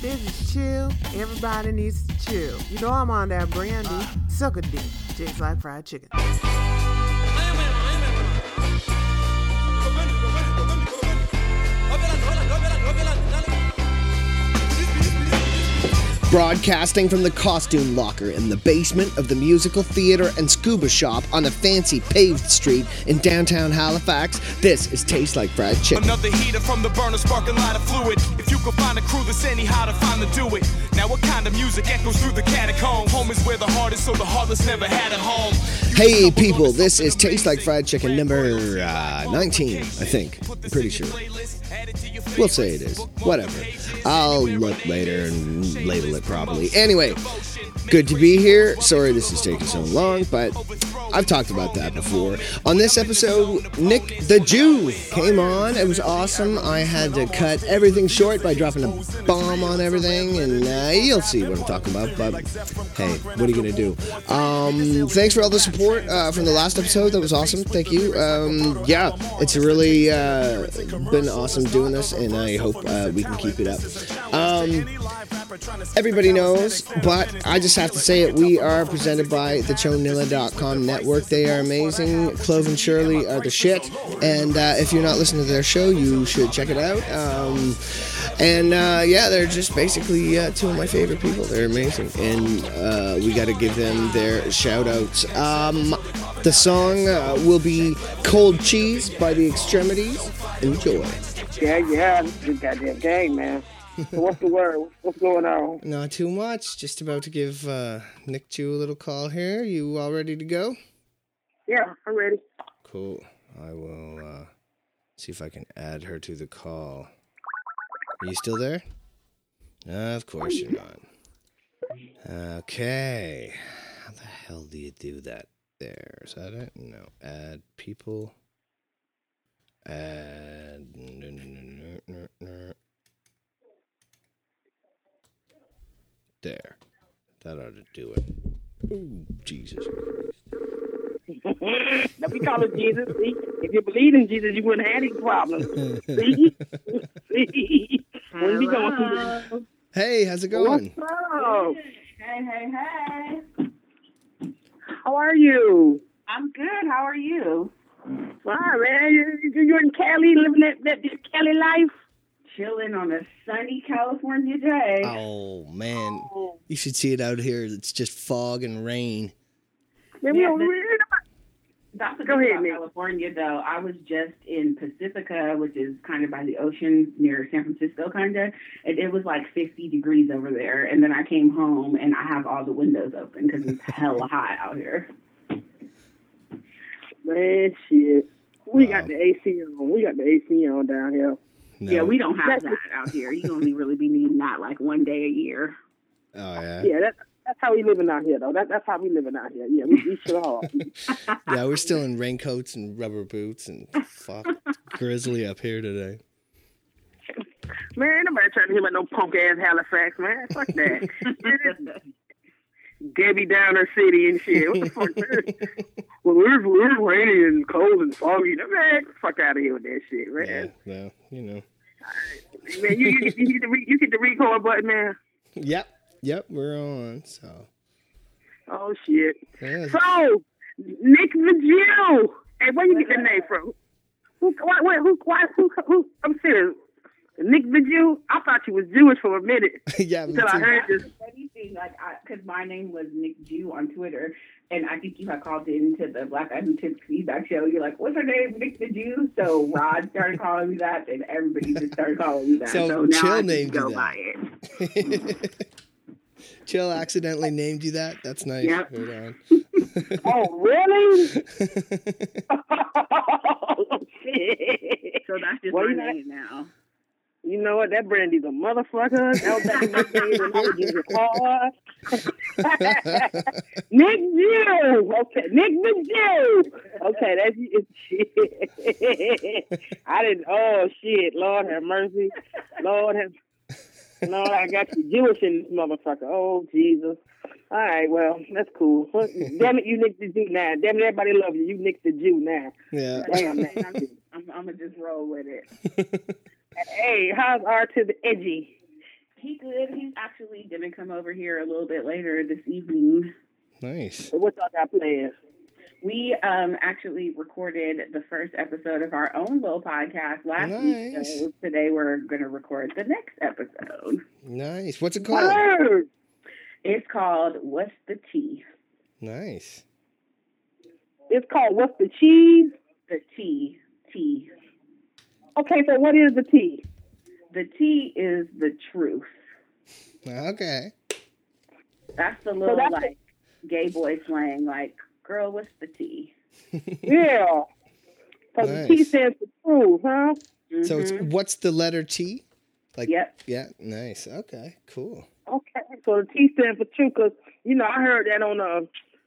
This is chill. Everybody needs to chill. You know I'm on that brandy. Suck a dick. Tastes like fried chicken. Broadcasting from the costume locker in the basement of the musical theater and scuba shop on a fancy paved street in downtown Halifax, this is Taste Like Fried Chicken. Another heater from the burner sparking light of fluid. If you could find a crew that's any how to find to do it. Now what kind of music echoes through the catacomb? Home is where the heart is, so the heartless never had a home. Hey people, this is Taste Like Fried Chicken number uh, 19, I think. I'm pretty sure. We'll say it is. Whatever. I'll look later and label it properly. Anyway, good to be here. Sorry this is taking so long, but I've talked about that before. On this episode, Nick the Jew came on. It was awesome. I had to cut everything short by dropping a bomb on everything, and uh, you'll see what I'm talking about. But hey, what are you gonna do? Um, thanks for all the support uh, from the last episode. That was awesome. Thank you. Um, yeah, it's really uh, been awesome doing this, and I hope uh, we can keep it up. Um, everybody knows, but I just have to say it. We are presented by the chonilla.com network. They are amazing. Clove and Shirley are the shit. And uh, if you're not listening to their show, you should check it out. Um, and uh, yeah, they're just basically uh, two of my favorite people. They're amazing. And uh, we got to give them their shout outs. Um, the song uh, will be Cold Cheese by the Extremities. Enjoy. Yeah, yeah, a goddamn game, man. So what's the word? What's going on? Not too much. Just about to give uh, Nick Jew a little call here. You all ready to go? Yeah, I'm ready. Cool. I will uh, see if I can add her to the call. Are you still there? Uh, of course you're not. Okay. How the hell do you do that there? Is that it? No. Add people. Add. no, no, no, no, no, no. There. That ought to do it. Ooh, Jesus Christ. now we call it Jesus. See, if you believe in Jesus, you wouldn't have any problems. See, see, when we going through. Hey, how's it going? What's up? Hey, hey, hey. How are you? I'm good. How are you? Fine, man. You, you- you're in Cali, living that, that, that Cali life. Chilling on a sunny California day. Oh man, oh. you should see it out here. It's just fog and rain. Man, Yeah, don't but- really That's the Go thing ahead, about Nick. California, though. I was just in Pacifica, which is kind of by the ocean near San Francisco, kind of, and it was like 50 degrees over there. And then I came home and I have all the windows open because it's hella hot out here. Man, shit. We Wow. got the AC on. We got the AC on down here. No. Yeah, we don't have that out here. You only really be needing that like one day a year. Oh yeah. Yeah, that, that's how we living out here, though. That, that's how we living out here. Yeah, we, we sure hard. Yeah, we're still in raincoats and rubber boots and fuck grizzly up here today. Man, nobody trying to hear about no punk ass Halifax, man. Fuck that. Debbie Downer City and shit. What the fuck? man? well, we're, we're rainy and cold and foggy. Man, fuck out of here with that shit, Yeah, man. no, you know. Man, you, you, get- you, get the re, you get the record button, man. Yep, yep, we're on. So Oh, shit. yeah, So, Nick the Jew. Hey, where you get that name from? Who, why, wait, who, why, who, who, I'm serious. Nick the Jew? I thought you was Jewish for a minute yeah, me until I heard this. anything like because my name was Nick Jew on Twitter, and I think you had called into the Black Guy Who Tips feedback show. You're like, "What's her name, Nick the Jew?" So Rod started calling me that, and everybody just started calling me that. So So, now Chill I named you go that. by it. Chill accidentally named you that. That's nice. Yep. Right on. Oh, really? oh, shit. So that's just Well, my you know- name now. You know what? That Brandy's a motherfucker. That was back in my day when I was just hard. Nick Jew. Okay, Nick the Jew. Okay, that's shit. I didn't. Oh shit! Lord have mercy. Lord have. Lord, I got you Jewish in this motherfucker. Oh Jesus. All right, well, that's cool. Damn it, you Nick the Jew now. Damn it, everybody love you. You Nick the Jew now. Yeah. Damn man. I'm, I'm, I'm gonna just roll with it. Hey, how's R to the edgy? He good. He's actually gonna come over here a little bit later this evening. Nice. So what y'all got planned? We um actually recorded the first episode of our own little podcast last week. So today we're gonna record the next episode. Nice. What's it called? Word. It's called What's the Tea? Nice. It's called What's the Cheese? The tea. Tea. Okay, so what is the T? The T is the truth. Okay. That's the little that's- like gay boy slang, like, girl, what's the T? Yeah. So the T stands for truth, huh? So it's Mhm. what's the letter T? Like Yep. yeah, nice. Okay, cool. Okay. So the T stands for truth because, you know, I heard that on uh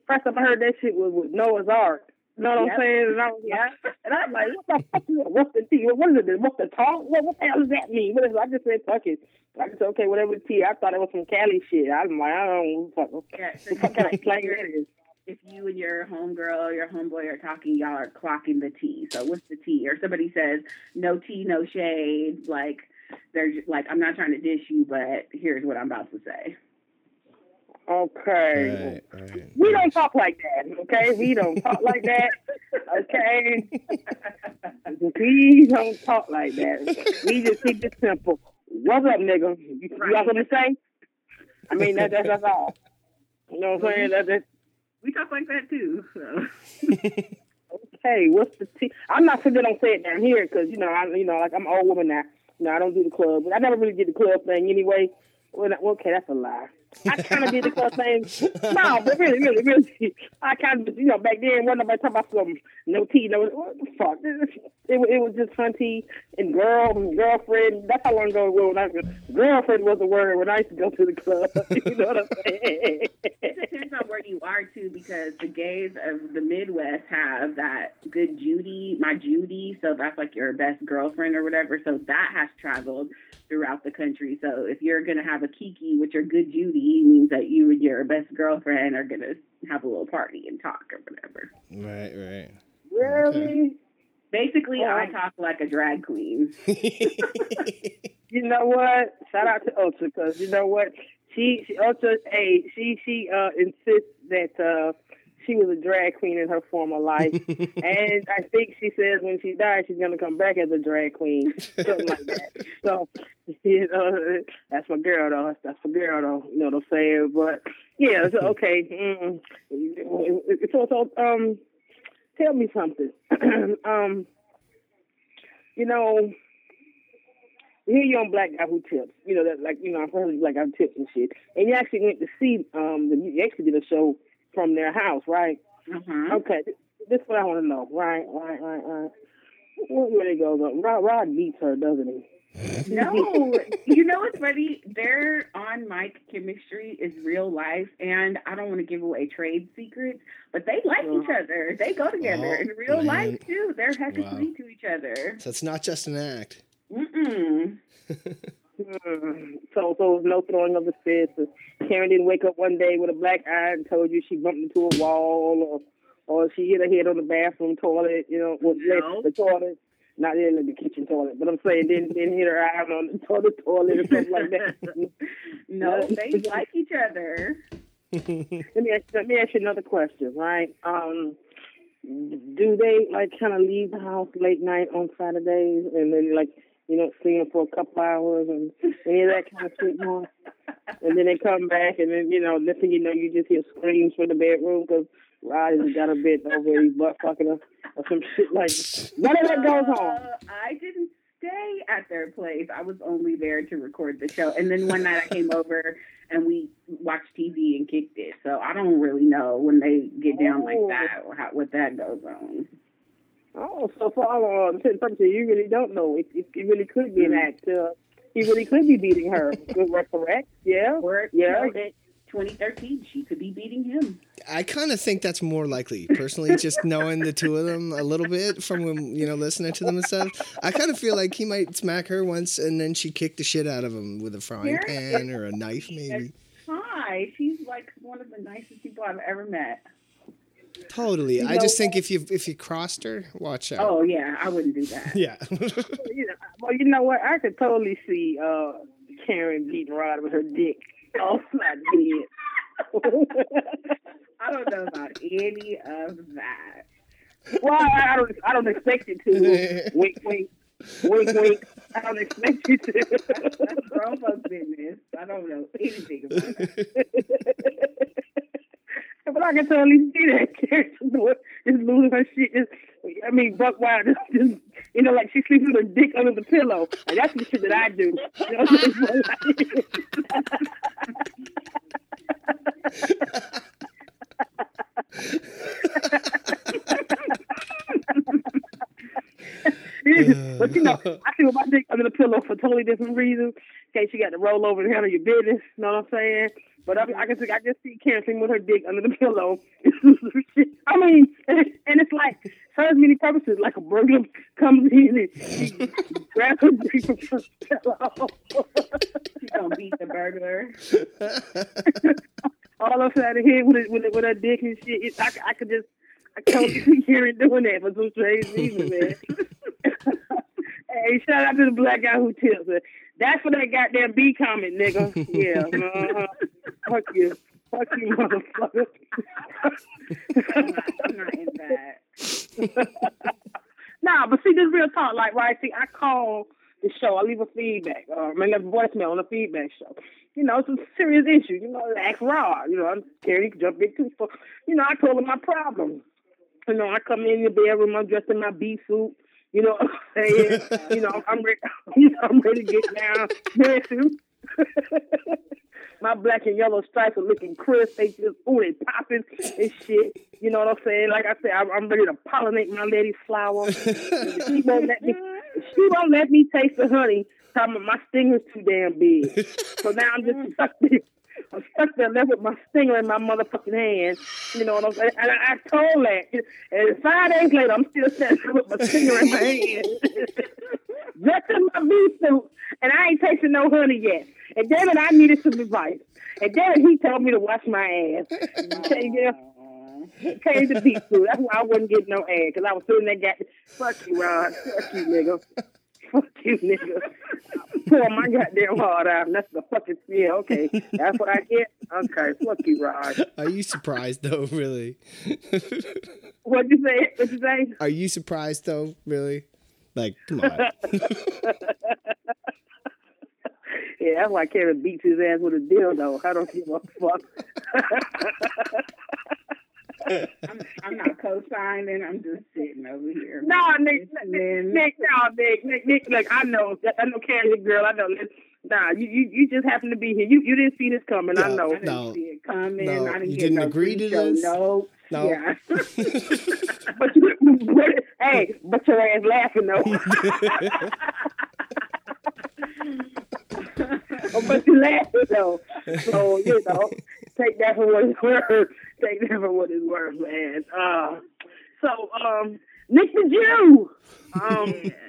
first time I heard that shit was with Noah's Ark. You know what Yep. I'm saying? And I was like, and I'm like, what the fuck is it? What's the T? What is it? What's the talk? What, what the hell does that mean? What is it? I just said, fuck it. I just said, okay, whatever the I thought it was some Cali shit. I'm like, I don't know. Fuck. Yeah, so What kind of slang that is? if you and your homegirl or your homeboy are talking, y'all are clocking the tea. So what's the tea? Or somebody says no tea, no shade. Like they're just, like, I'm not trying to dish you, but here's what I'm about to say. Okay. Right, right. We don't talk like that, okay? We don't talk like that, okay? we don't talk like that. We just keep it simple. What's up, nigga? You, you got something to say? I mean, that, that, that's all. You know what I'm saying? That, that, We talk like that too. So. okay, what's the T? I'm not sure they don't say it down here because, you know, I, you know, like I'm an old woman now. You know, I don't do the club. I never really did the club thing anyway. Well, okay, that's a lie. I kind of did the club thing. No, but really, really, really, I kind of, you know, back then, wasn't nobody talking about some no tea, no, what the fuck? It, was- it was just hunty and girl and girlfriend. That's how long ago it was. When I, girlfriend was the word when I used to go to the club. you know what I'm saying? It depends on where you are too, because the gays of the Midwest have that good Judy, my Judy. So that's like your best girlfriend or whatever. So that has traveled throughout the country. So if you're gonna have a Kiki with your good Judy, it means that you and your best girlfriend are gonna have a little party and talk or whatever. Right, right. really? Basically, Oh. I talk like a drag queen. You know what? Shout out to Ultra because you know what? She, she Ultra, hey, she she uh insists that uh she was a drag queen in her former life, and I think she says when she dies she's gonna come back as a drag queen, something like that. So you know, that's my girl though. That's, my girl though. You know what I'm saying? But yeah, so, okay. Mm, so so um, tell me something. um, you know here you on Black Guy Who Tips. You know that, like you know, I've heard of Black Guy Who Tips and shit. And you actually went to see um, the, you actually did a show from their house, right? Uh-huh. Okay, this is what I want to know. Right, right, right, right. Where, where they go? Rod, Rod beats her, doesn't he? No, you know what's funny? Their on mic chemistry is real life, and I don't want to give away trade secrets, but they like each other. They go together Oh, in real man. life too. They're hecka Wow. sweet to each other. so it's not just an act. Mm-mm. Hmm. So, so it was no throwing of the fist. Karen didn't wake up one day with a black eye and told you she bumped into a wall, or or she hit her head on the bathroom toilet. You know, with No. the toilet. Not in the kitchen toilet, but I'm saying didn't didn't hit her eye on the toilet toilet or something like that. no, they like each other. let me ask, let me ask you another question, right? Um, do they like kind of leave the house late night on Saturdays and then like you know sing for a couple hours and any of that kind of shit going? And then they come back and then you know next thing you know you just hear screams from the bedroom because Rod has got a bit over his butt fucking her or some shit like none of that goes on. Uh, I didn't stay at their place. I was only there to record the show. And then one night I came over and we watched TV and kicked it. So I don't really know when they get down like Oh. that or how, what that goes on. Oh, so for all intents and purposes, you really don't know. It, it, it really could be an act. Uh, he really could be beating her. Correct? Yeah. Or Yeah. you know, 2013, she could be beating him. I kind of think that's more likely, personally, just knowing the two of them a little bit from when, you know, listening to them and stuff. I kind of feel like he might smack her once and then she kick the shit out of him with a frying Yeah. pan or a knife, maybe. Hi, she's like one of the nicest people I've ever met. Totally. I know- just think if you if you crossed her, watch out. Oh yeah, I wouldn't do that. Yeah. You know, well, you know what? I could totally see uh, Karen beating Rod with her dick off my head. I don't know about any of that. well, I, I don't. I don't expect it to. wink, wink, wink, wink. I don't expect you to. That's grown folks' business. I don't know anything about it. But I can totally see that Karen just losing her shit. Just, I mean, buck wild. Just, just, you know, like she sleeps with her dick under the pillow. And that's the shit that I do. You know? but you know, I sleep with my dick under the pillow for totally different reasons. In case you got to roll over and handle your business. You know what I'm saying? But I, I can see, I can see Karen sleeping with her dick under the pillow. I mean, and, and it's like serves many purposes. Like a burglar comes in and grabs her dick from the pillow. She gonna beat the burglar. All upside the head with it, with it, with her dick and shit. It, I, I could just, I can't see Karen doing that for some strange reason, man. hey, shout out to the black guy who tips her. That's for that goddamn B comment, nigga. Yeah. Uh-huh. Fuck you. Fuck you, motherfucker. Not, in that. nah, but see, this real talk. Like, right? See, I call the show. I leave a feedback. Uh, I leave a voicemail on the feedback show. You know, it's a serious issue. You know, ask Raw. You know, I'm scared he could jump big too. So, you know, I told him my problem. You know, I come in the bedroom. I'm dressed in my B suit. You know what I'm saying? you know, I'm ready. You know, I'm ready to get down. Dancing. My black and yellow stripes are looking crisp. They just ooh, they popping and shit. You know what I'm saying? Like I said, I'm, I'm ready to pollinate my lady's flower. she won't let me. She won't let me taste the honey. About my stinger's too damn big. So now I'm just stuck. I'm stuck there left with my stinger in my motherfucking hand. You know what I'm saying? And I, I told that. And five days later, I'm still standing there with my stinger in my hand. Just in my B suit. And I ain't tasting no honey yet. And David, I needed some advice. And David, he told me to wash my ass. Came came to B suit. That's why I wasn't getting no ass. Because I was sitting there. Fuck you, Ron. Fuck you, nigga. Fuck you, nigga. Pour my goddamn heart out. And that's the fucking yeah. Okay, that's what I get. Okay, fuck you, Rod. Are you surprised though? Really? What'd you say? What'd you say? Are you surprised though? Really? Like, come on. Yeah, that's why Kevin beats his ass with a dildo. I don't give a fuck. I'm, I'm not co-signing. I'm just sitting over here. No, Nick, Nick, Nick, no, Nick, Nick, Nick, look, I know, I know, Karen's girl. I know. Nah, you, you, you just happen to be here. You, you didn't see this coming. I No, know. I didn't No. see it coming. No, I didn't you get didn't no agree to pre-show this? notes. No. Yeah. But, you, but hey, but your ass laughing though. Oh, but you laughing though. So you know, take that for what it's worth. Take that for what it's worth, man. Uh, so um, Nick the Jew. Um,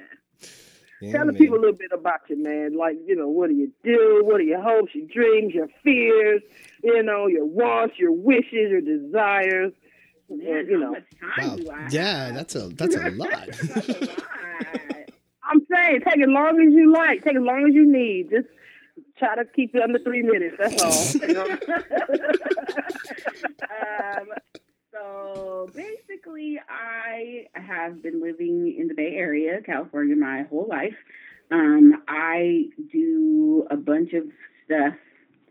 Yeah, Tell the people a little bit about you, man. Like, you know, what do you do? What are your hopes, your dreams, your fears? You know, your wants, your wishes, your desires. Man, you know, Wow. Yeah, that's a that's a lot. That's a lot. I'm saying, take as long as you like, take as long as you need. Just try to keep it under three minutes. That's all. You know? um, so basically, I have been living in the Bay Area, California, my whole life. Um, I do a bunch of stuff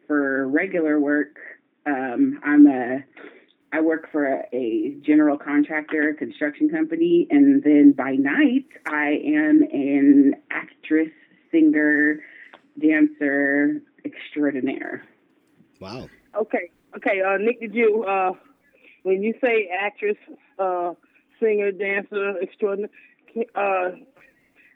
for regular work. Um, I'm a I work for a, a general contractor construction company, and then by night I am an actress, singer, dancer extraordinaire. Wow. okay, okay. Uh, Nick did you, Uh, when you say actress, uh, singer, dancer, extraordinary, uh,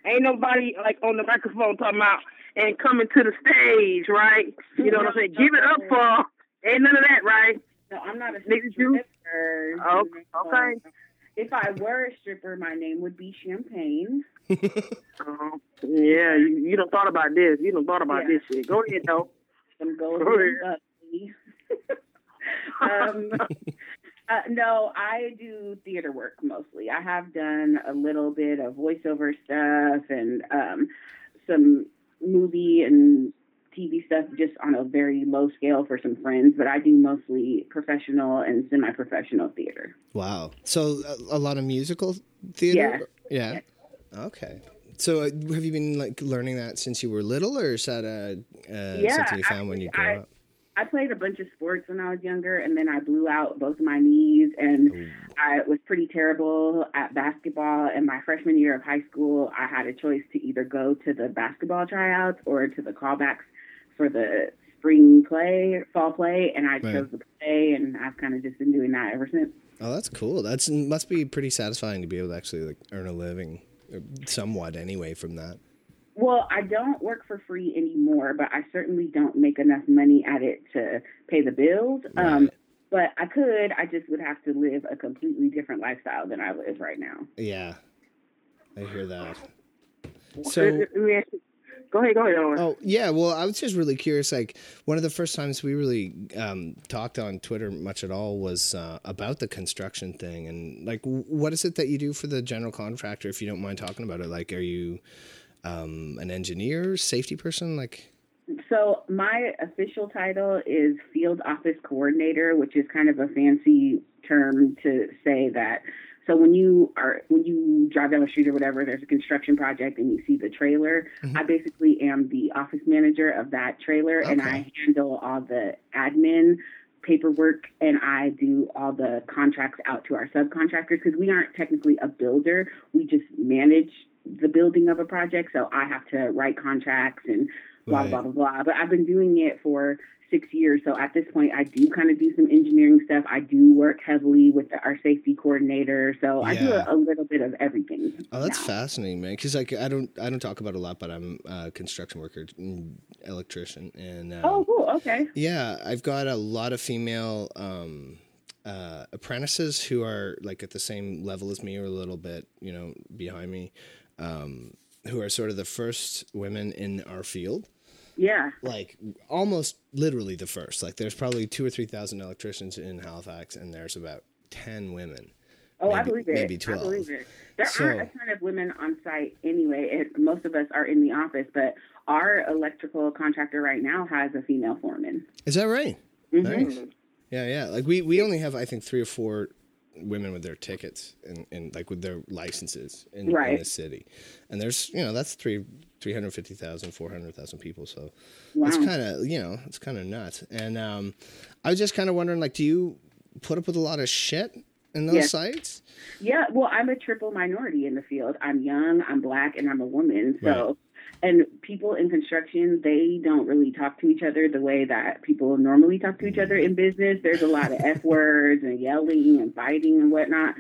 ain't nobody like on the microphone talking about and coming to the stage, right? You know what I'm saying? Give it up for. Ain't none of that, right? No, I'm not a Nigga, you- stripper. Oh, okay. If I were a stripper, my name would be Champagne. Uh, yeah, you, you don't thought about this. You don't thought about Yeah. this shit. Go ahead, though. Some gold Go ahead. um, uh, no, I do theater work mostly. I have done a little bit of voiceover stuff and um, some movie and TV stuff just on a very low scale for some friends, but I do mostly professional and semi-professional theater. Wow. So a, a lot of musical theater. Yeah. Yeah. Okay. So uh, have you been like learning that since you were little, or is that uh, uh, Yeah, something you found when you grew I- up? I played a bunch of sports when I was younger, and then I blew out both of my knees, and I was pretty terrible at basketball. And my freshman year of high school, I had a choice to either go to the basketball tryouts or to the callbacks for the spring play, fall play, and I Right. chose the play, and I've kind of just been doing that ever since. Oh, that's cool. That's must be pretty satisfying to be able to actually like earn a living, uh, somewhat anyway, from that. Well, I don't work for free anymore, but I certainly don't make enough money at it to pay the bills. Um, but I could. I just would have to live a completely different lifestyle than I live right now. Yeah, I hear that. So. let me ask you- Go ahead, go ahead. Oh yeah, well, I was just really curious. Like one of the first times we really um, talked on Twitter much at all was uh, about the construction thing, and like, what is it that you do for the general contractor? If you don't mind talking about it, like, are you um, an engineer, safety person? Like, So my official title is field office coordinator, which is kind of a fancy term to say that. So when you are when you drive down the street or whatever, there's a construction project and you see the trailer. Mm-hmm. I basically am the office manager of that trailer, and I handle all the admin paperwork and I do all the contracts out to our subcontractors because we aren't technically a builder. We just manage the building of a project. So I have to write contracts and blah, Right. blah, blah, blah. But I've been doing it for six years. So at this point, I do kind of do some engineering stuff. I do work heavily with the, our safety coordinator. So I do a, a little bit of everything. oh, that's now. fascinating, man. Because like, I don't, I don't talk about it a lot, but I'm a construction worker, mm, electrician, and um, Oh, cool. Okay. Yeah, I've got a lot of female um, uh, apprentices who are like at the same level as me or a little bit, you know, behind me, um, who are sort of the first women in our field. Yeah. Like almost literally the first. Like there's probably two or three thousand electricians in Halifax, and there's about ten women. Oh, I believe it. maybe I 12. believe it. There So- aren't a ton of women on site anyway. It, most of us are in the office, but our electrical contractor right now has a female foreman. Is that right? Mhm. Nice. Yeah, yeah. Like we we only have I think three or four women with their tickets and, and like with their licenses in, in the city, and there's you know that's three. 350,000, 400,000 people. So Wow. it's kind of, you know, it's kind of nuts. And um, I was just kind of wondering, like, do you put up with a lot of shit in those Yes. sites? Yeah, well, I'm a triple minority in the field. I'm young, I'm black, and I'm a woman. So, and people in construction, they don't really talk to each other the way that people normally talk to each other in business. There's a lot of F words and yelling and fighting and whatnot.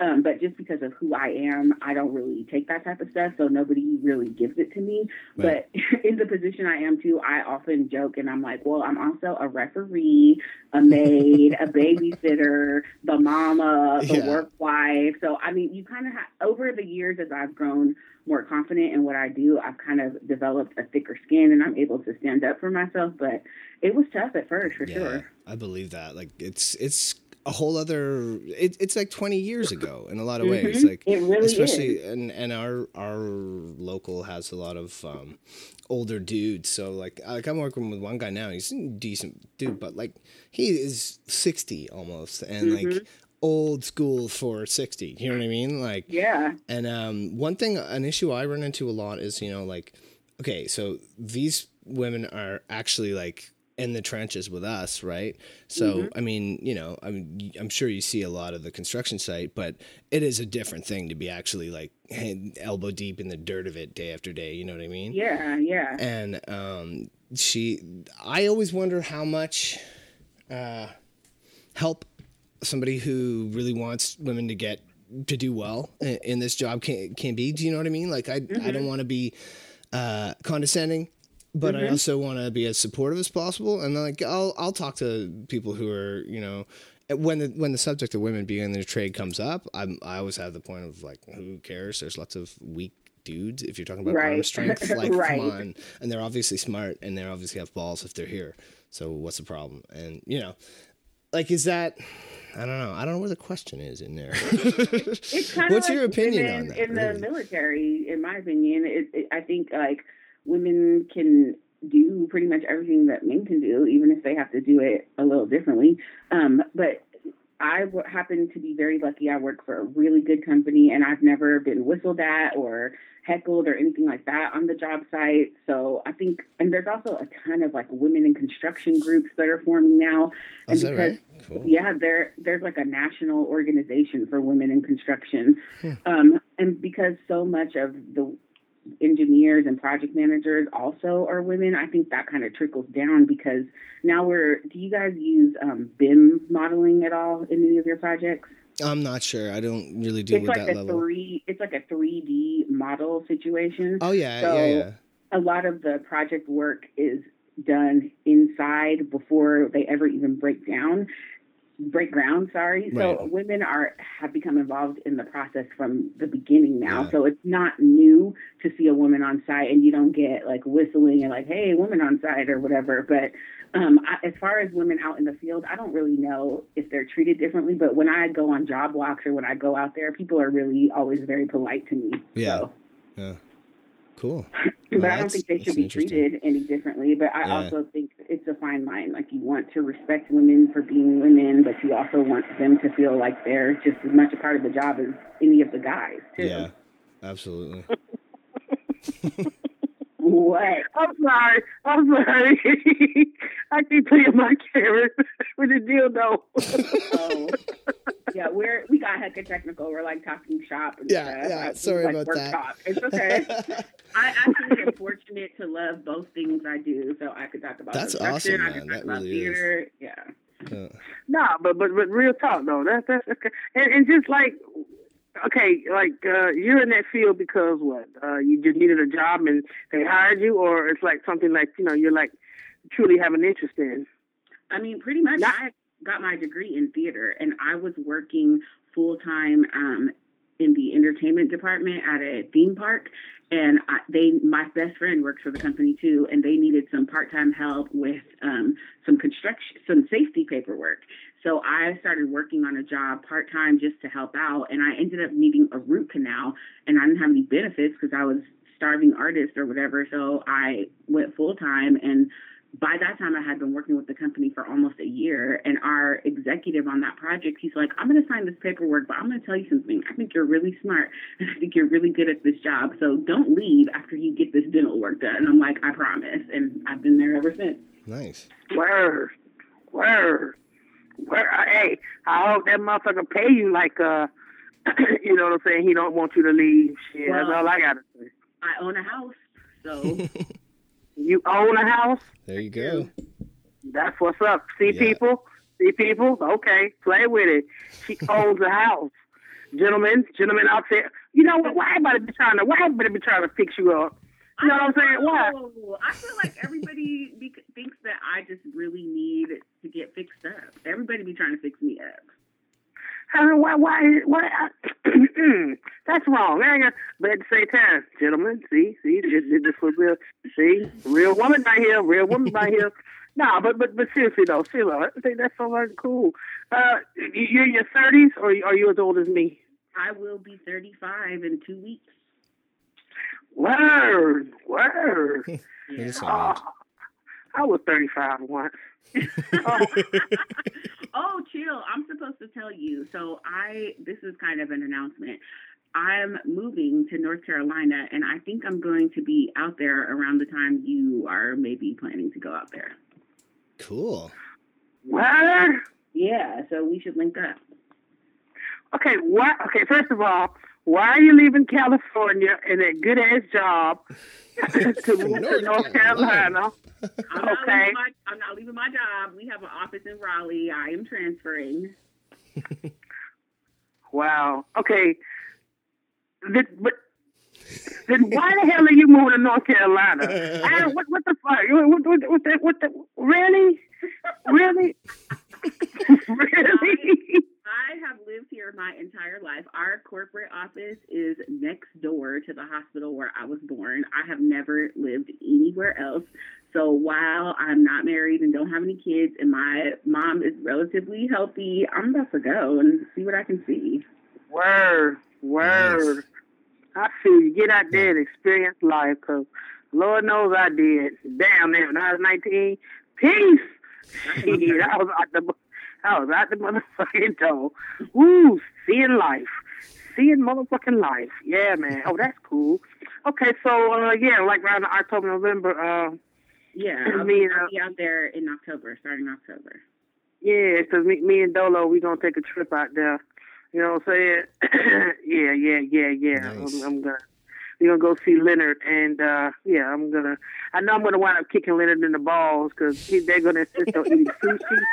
Um, but just because of who I am, I don't really take that type of stuff. So nobody really gives it to me. Right. But in the position I am too, I often joke and I'm like, well, I'm also a referee, a maid, a babysitter, the mama, the Yeah. work wife. So, I mean, you kind of have, over the years as I've grown more confident in what I do, I've kind of developed a thicker skin and I'm able to stand up for myself. But it was tough at first, for Yeah, sure. I believe that. Like, it's, it's, a whole other it, it's like 20 years ago in a lot of ways Mhm. like It really especially is. and and our our local has a lot of um older dudes so like like i'm working with one guy now he's a decent dude but like he is 60 almost and Mm-hmm. like old school for 60 you know what i mean like Yeah. and um, one thing, an issue I run into a lot is, you know, like, okay, so these women are actually like in the trenches with us, right? So, I mean, you know, I mean, I'm sure you see a lot of the construction site, but it is a different thing to be actually like elbow deep in the dirt of it day after day. You know what I mean? Yeah. Yeah. and um, she i always wonder how much uh, help somebody who really wants women to get to do well in, in this job can, can be do you know what i mean like i, I don't want to be uh, condescending but i mm-hmm. also want to be as supportive as possible and like i'll i'll talk to people who are you know when the when the subject of women being in the trade comes up i'm i always have the point of like who cares? There's lots of weak dudes if you're talking about arm strength like Right. come on. And they're obviously smart and they obviously have balls if they're here. So what's the problem? And you know like is that i don't know. I don't know where the question is in there. It's kind What's of your opinion in, on that, In really? the military, in my opinion, it, it, I think like women can do pretty much everything that men can do, even if they have to do it a little differently. Um, but I w- happen to be very lucky. I work for a really good company, and I've never been whistled at or heckled or anything like that on the job site. So I think, and there's also a ton of like women in construction groups that are forming now. And Is that because, right? Cool. yeah, there there's like a national organization for women in construction, um, and because so much of the engineers and project managers also are women, I think that kind of trickles down because now we're. Do you guys use um, BIM modeling at all in any of your projects? I'm not sure. I don't really deal it's with like that a level. three. It's like a three D model situation. Oh yeah, So- yeah, yeah. A lot of the project work is done inside before they ever even break down break ground sorry so women are have become involved in the process from the beginning now Yeah. so it's not new to see a woman on site and you don't get like whistling and like hey woman on site or whatever but um, I, as far as women out in the field i don't really know if they're treated differently but when i go on job walks or when i go out there people are really always very polite to me Yeah. so Yeah. Cool. but Well, I don't think they should be treated any differently. But I Yeah. also think it's a fine line. Like you want to respect women for being women, but you also want them to feel like they're just as much a part of the job as any of the guys too. Yeah. Absolutely. What? I'm sorry. I'm sorry. I keep playing my carrot with the dildo. Oh, Yeah, we're we got hecka technical. We're like talking shop. And Yeah, stuff. yeah, sorry like about work that. Talk. It's okay. I actually am fortunate to love both things I do, so I could talk about That's construction, awesome, I could talk That about really is. Yeah. Yeah. No, but but but real talk though. That's that's okay. And, and just like okay, like uh, you're in that field because what? Uh, you just needed a job and they hired you, or it's like something like you know you're like truly have an interest in. I mean, pretty much. Not- I got my degree in theater, and I was working full time um, in the entertainment department at a theme park. And I, they, my best friend works for the company too, and they needed some part time help with um, some construction, some safety paperwork. So I started working on a job part time just to help out, and I ended up needing a root canal, and I didn't have any benefits because I was starving artist or whatever. So I went full time and by that time, I had been working with the company for almost a year, and our executive on that project, he's like, I'm going to sign this paperwork, but I'm going to tell you something. I think you're really smart, and I think you're really good at this job. So don't leave after you get this dental work done. And I'm like, I promise. And I've been there ever since. Nice. Word, word, word. Hey, I hope that motherfucker pay you like uh, you know what I'm saying. He don't want you to leave. Shit, Well- that's all I gotta say. I own a house, so You own a house. There you go. That's what's up. See Yeah. people? See people? Okay, play with it. She owns a house. Gentlemen, gentlemen out there. You know what? Why everybody be trying to why everybody be trying to fix you up? You know what I'm saying? Why? Oh, I feel like everybody be- thinks that I just really need to get fixed up. Everybody be trying to fix me up. Uh, why why why that's wrong. I ain't got- But at the same time, gentlemen, see, see, this, this this was real see, real woman right here, real woman right here. No, but but but seriously though, seriously, I think that's so very cool. Uh, you- you're in your thirties, or are you as old as me? I will be 35 in two weeks. Word, word. You're so Oh, old. I was 35 once. Oh, oh, chill. I'm supposed to tell you. So I this is kind of an announcement. I'm moving to North Carolina and I think I'm going to be out there around the time you are maybe planning to go out there. Cool. word. Yeah, so we should link up. Okay, what? Okay, first of all, why are you leaving California in a good ass job to move to North North Carolina. Carolina? I'm not, Okay. leaving my, I'm not leaving my job. We have an office in Raleigh. I am transferring. Wow. Okay. Then, but then why the hell are you moving to North Carolina? I what, what the fuck? What, what, what, the, what the, really? Really? really? I have lived here my entire life. Our corporate office is next door to the hospital where I was born. I have never lived anywhere else. So while I'm not married and don't have any kids and my mom is relatively healthy, I'm about to go and see what I can see. Word, word. Nice. I feel you. Get out there and experience life, cause Lord knows I did. Damn, man, when I was 19, peace. Shit, I was out the, I was out the motherfucking door. Woo, seeing life. Seeing motherfucking life. Yeah, man. Oh, that's cool. Okay, so, uh, yeah, like around October, November, uh, Yeah, I I'll, mean, I'll uh, be out there in October, starting October. Yeah, 'cause me, me and Dolo, we gonna take a trip out there. You know what I'm saying? yeah, yeah, yeah, yeah. Nice. I'm, I'm gonna we gonna go see Leonard, and uh yeah, I'm gonna. I know I'm gonna wind up kicking Leonard in the balls because they're gonna insist on eating sushi.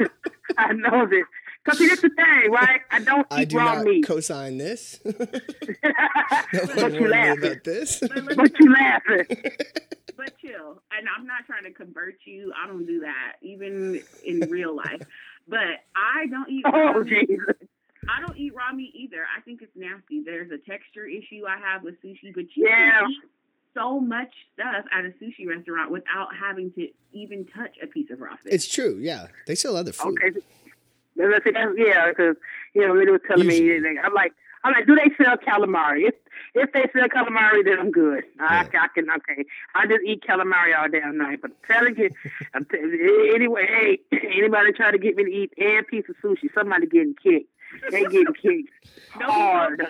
I know this. Cause see, that's the thing, right? I don't eat I do raw not meat. co-sign this. no one but you warned laughing. about this. But you laughing. But chill. And I'm not trying to convert you. I don't do that, even in real life. But I don't eat. Oh, raw Oh meat. Jesus. I don't eat raw meat either. I think it's nasty. There's a texture issue I have with sushi, but you Yeah. can eat so much stuff at a sushi restaurant without having to even touch a piece of raw fish. It's true. Yeah, they sell other food. Okay. That's, that's, yeah, because you know they were telling Usually. me. I'm like, I'm like, do they sell calamari? If if they sell calamari, then I'm good. I, I can okay. I just eat calamari all damn night. But telling you, I'm t- anyway, hey, anybody try to get me to eat a piece of sushi, somebody getting kicked. They getting kicked hard.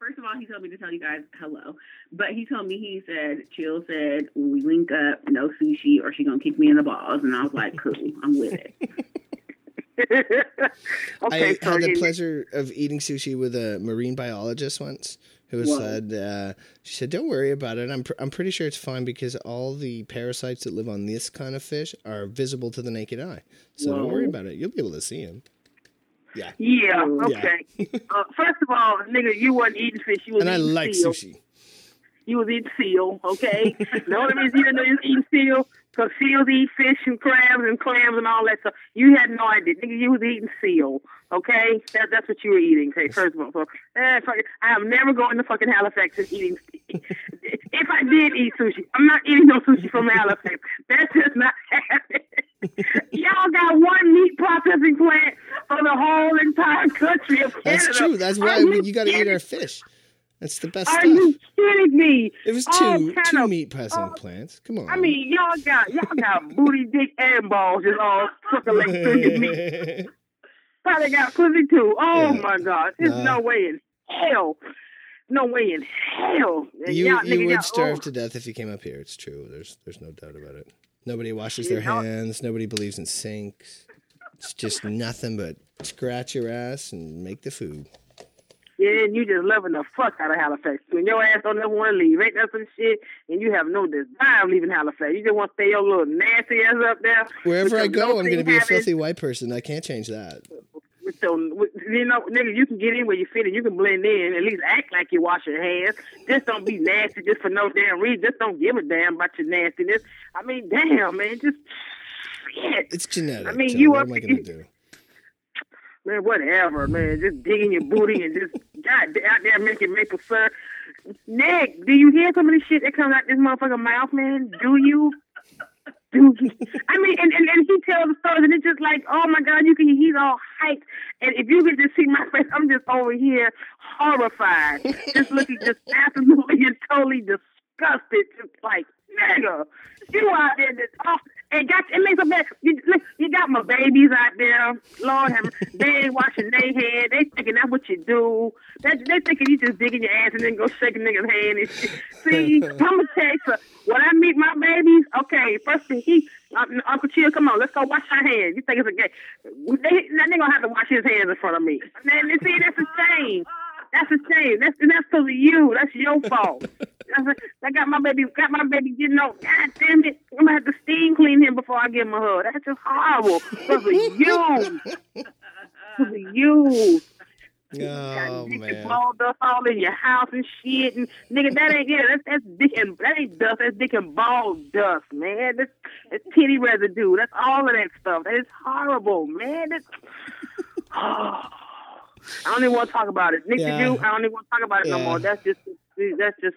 Told me, first of all, he told me to tell you guys hello. But he told me, he said, Chill said, when we link up, no sushi or she going to kick me in the balls. And I was like, cool, I'm with it. okay, I so had the yeah, pleasure of eating sushi with a marine biologist once, who Whoa. said, uh, "She said, don't worry about it. I'm pr- I'm pretty sure it's fine because all the parasites that live on this kind of fish are visible to the naked eye. So don't worry about it. You'll be able to see them." Yeah, Yeah. okay. uh, first of all, nigga, you wasn't eating fish. You was And I eating like seal. sushi. You was eating seal, okay? the only reason you didn't know you was eating seal, because seals eat fish and crabs and clams and all that stuff. You had no idea. Nigga, you was eating seal, okay? That, that's what you were eating, okay, first of all. So, eh, fuck. I am never going to fucking Halifax and eating If I did eat sushi, I'm not eating no sushi from Halifax. That's just not happening. Y'all got one meat processing plant for the whole entire country of Canada. That's true. That's why you you got to eat our fish. That's the best Are stuff. you kidding me? It was two two of- meat pressing all- plants. Come on. I mean, y'all got y'all got booty, dick, and balls just all circulating through your meat. Probably got pussy too. Oh Yeah. my God! There's Nah. no way in hell. No way in hell. And you y'all, you nigga, would starve oh. to death if you came up here. It's true. There's there's no doubt about it. Nobody washes their y'all- hands. Nobody believes in sinks. It's just nothing but scratch your ass and make the food. Yeah, and you just loving the fuck out of Halifax. When your ass don't ever want to leave, ain't that some shit? And you have no desire of leaving Halifax. You just want to stay your little nasty ass up there. Wherever I go, I'm going to be a filthy white person. I can't change that. So you know, nigga, you can get in where you fit and you can blend in. At least act like you wash your hands. Just don't be nasty just for no damn reason. Just don't give a damn about your nastiness. I mean, damn, man, just shit. It's genetic. I mean, so you what up- am I going to do? Man, whatever, man. Just digging your booty and just God out there making maple syrup. Nick, do you hear some of the shit that comes out this motherfucking mouth, man? Do you? Do you? I mean, and, and, and he tells the stories, and it's just like, oh my God, you can. He's all hyped, and if you could just see my face, I'm just over here horrified, just looking just absolutely and totally disgusted, just like nigga, you out there just oh, and got it makes so bad. You, you got my babies out there, Lord have they ain't washing their head. They thinking that's what you do. They, they thinking you just digging your ass and then go shake a nigga's hand and shit. See, I'm gonna tell you, when I meet my babies, okay, first thing he. Uh, Uncle Chill, come on, let's go wash our hands. You think it's a game? They, they gonna have to wash his hands in front of me. Man, you see, that's the shame. That's a shame. That's that's because of you. That's your fault. That's a, I got my baby, got my baby getting on. God damn it! I'm gonna have to steam clean him before I give him a hug. That's just horrible. Because of you. Because of you. Oh, Got dick and man. ball dust all in your house and shit. And nigga, that ain't yeah, that's that's dick and that ain't dust. That's dick and ball dust, man. That's, that's titty residue. That's all of that stuff. That is horrible, man. That's, oh. I don't even want to talk about it. Nick, Yeah. you? I don't even want to talk about it no more. That's just that's just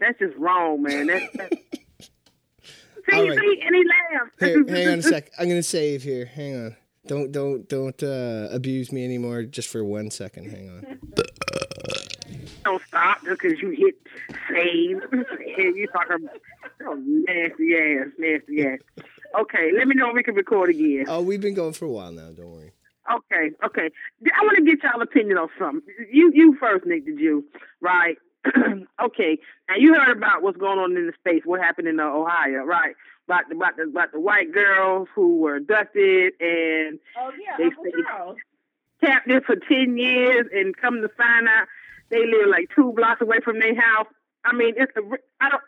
that's just wrong, man. That's, that's see, All right. see, and he laughed. Here, hang on a sec. I'm going to save here. Hang on. Don't don't don't uh, abuse me anymore. Just for one second. Hang on. don't stop just because you hit save. you talking Oh, nasty ass, nasty ass. Okay, let me know if we can record again. Oh, we've been going for a while now. Don't worry. Okay, okay. I want to get y'all opinion on something. You, you first, Nick the Jew, right? okay. Now you heard about what's going on in the space. What happened in uh, Ohio, right? About the about the about the white girls who were abducted and Oh yeah, They Uncle say- captive for ten years, and come to find out they live like two blocks away from their house. I mean, it's a. I don't.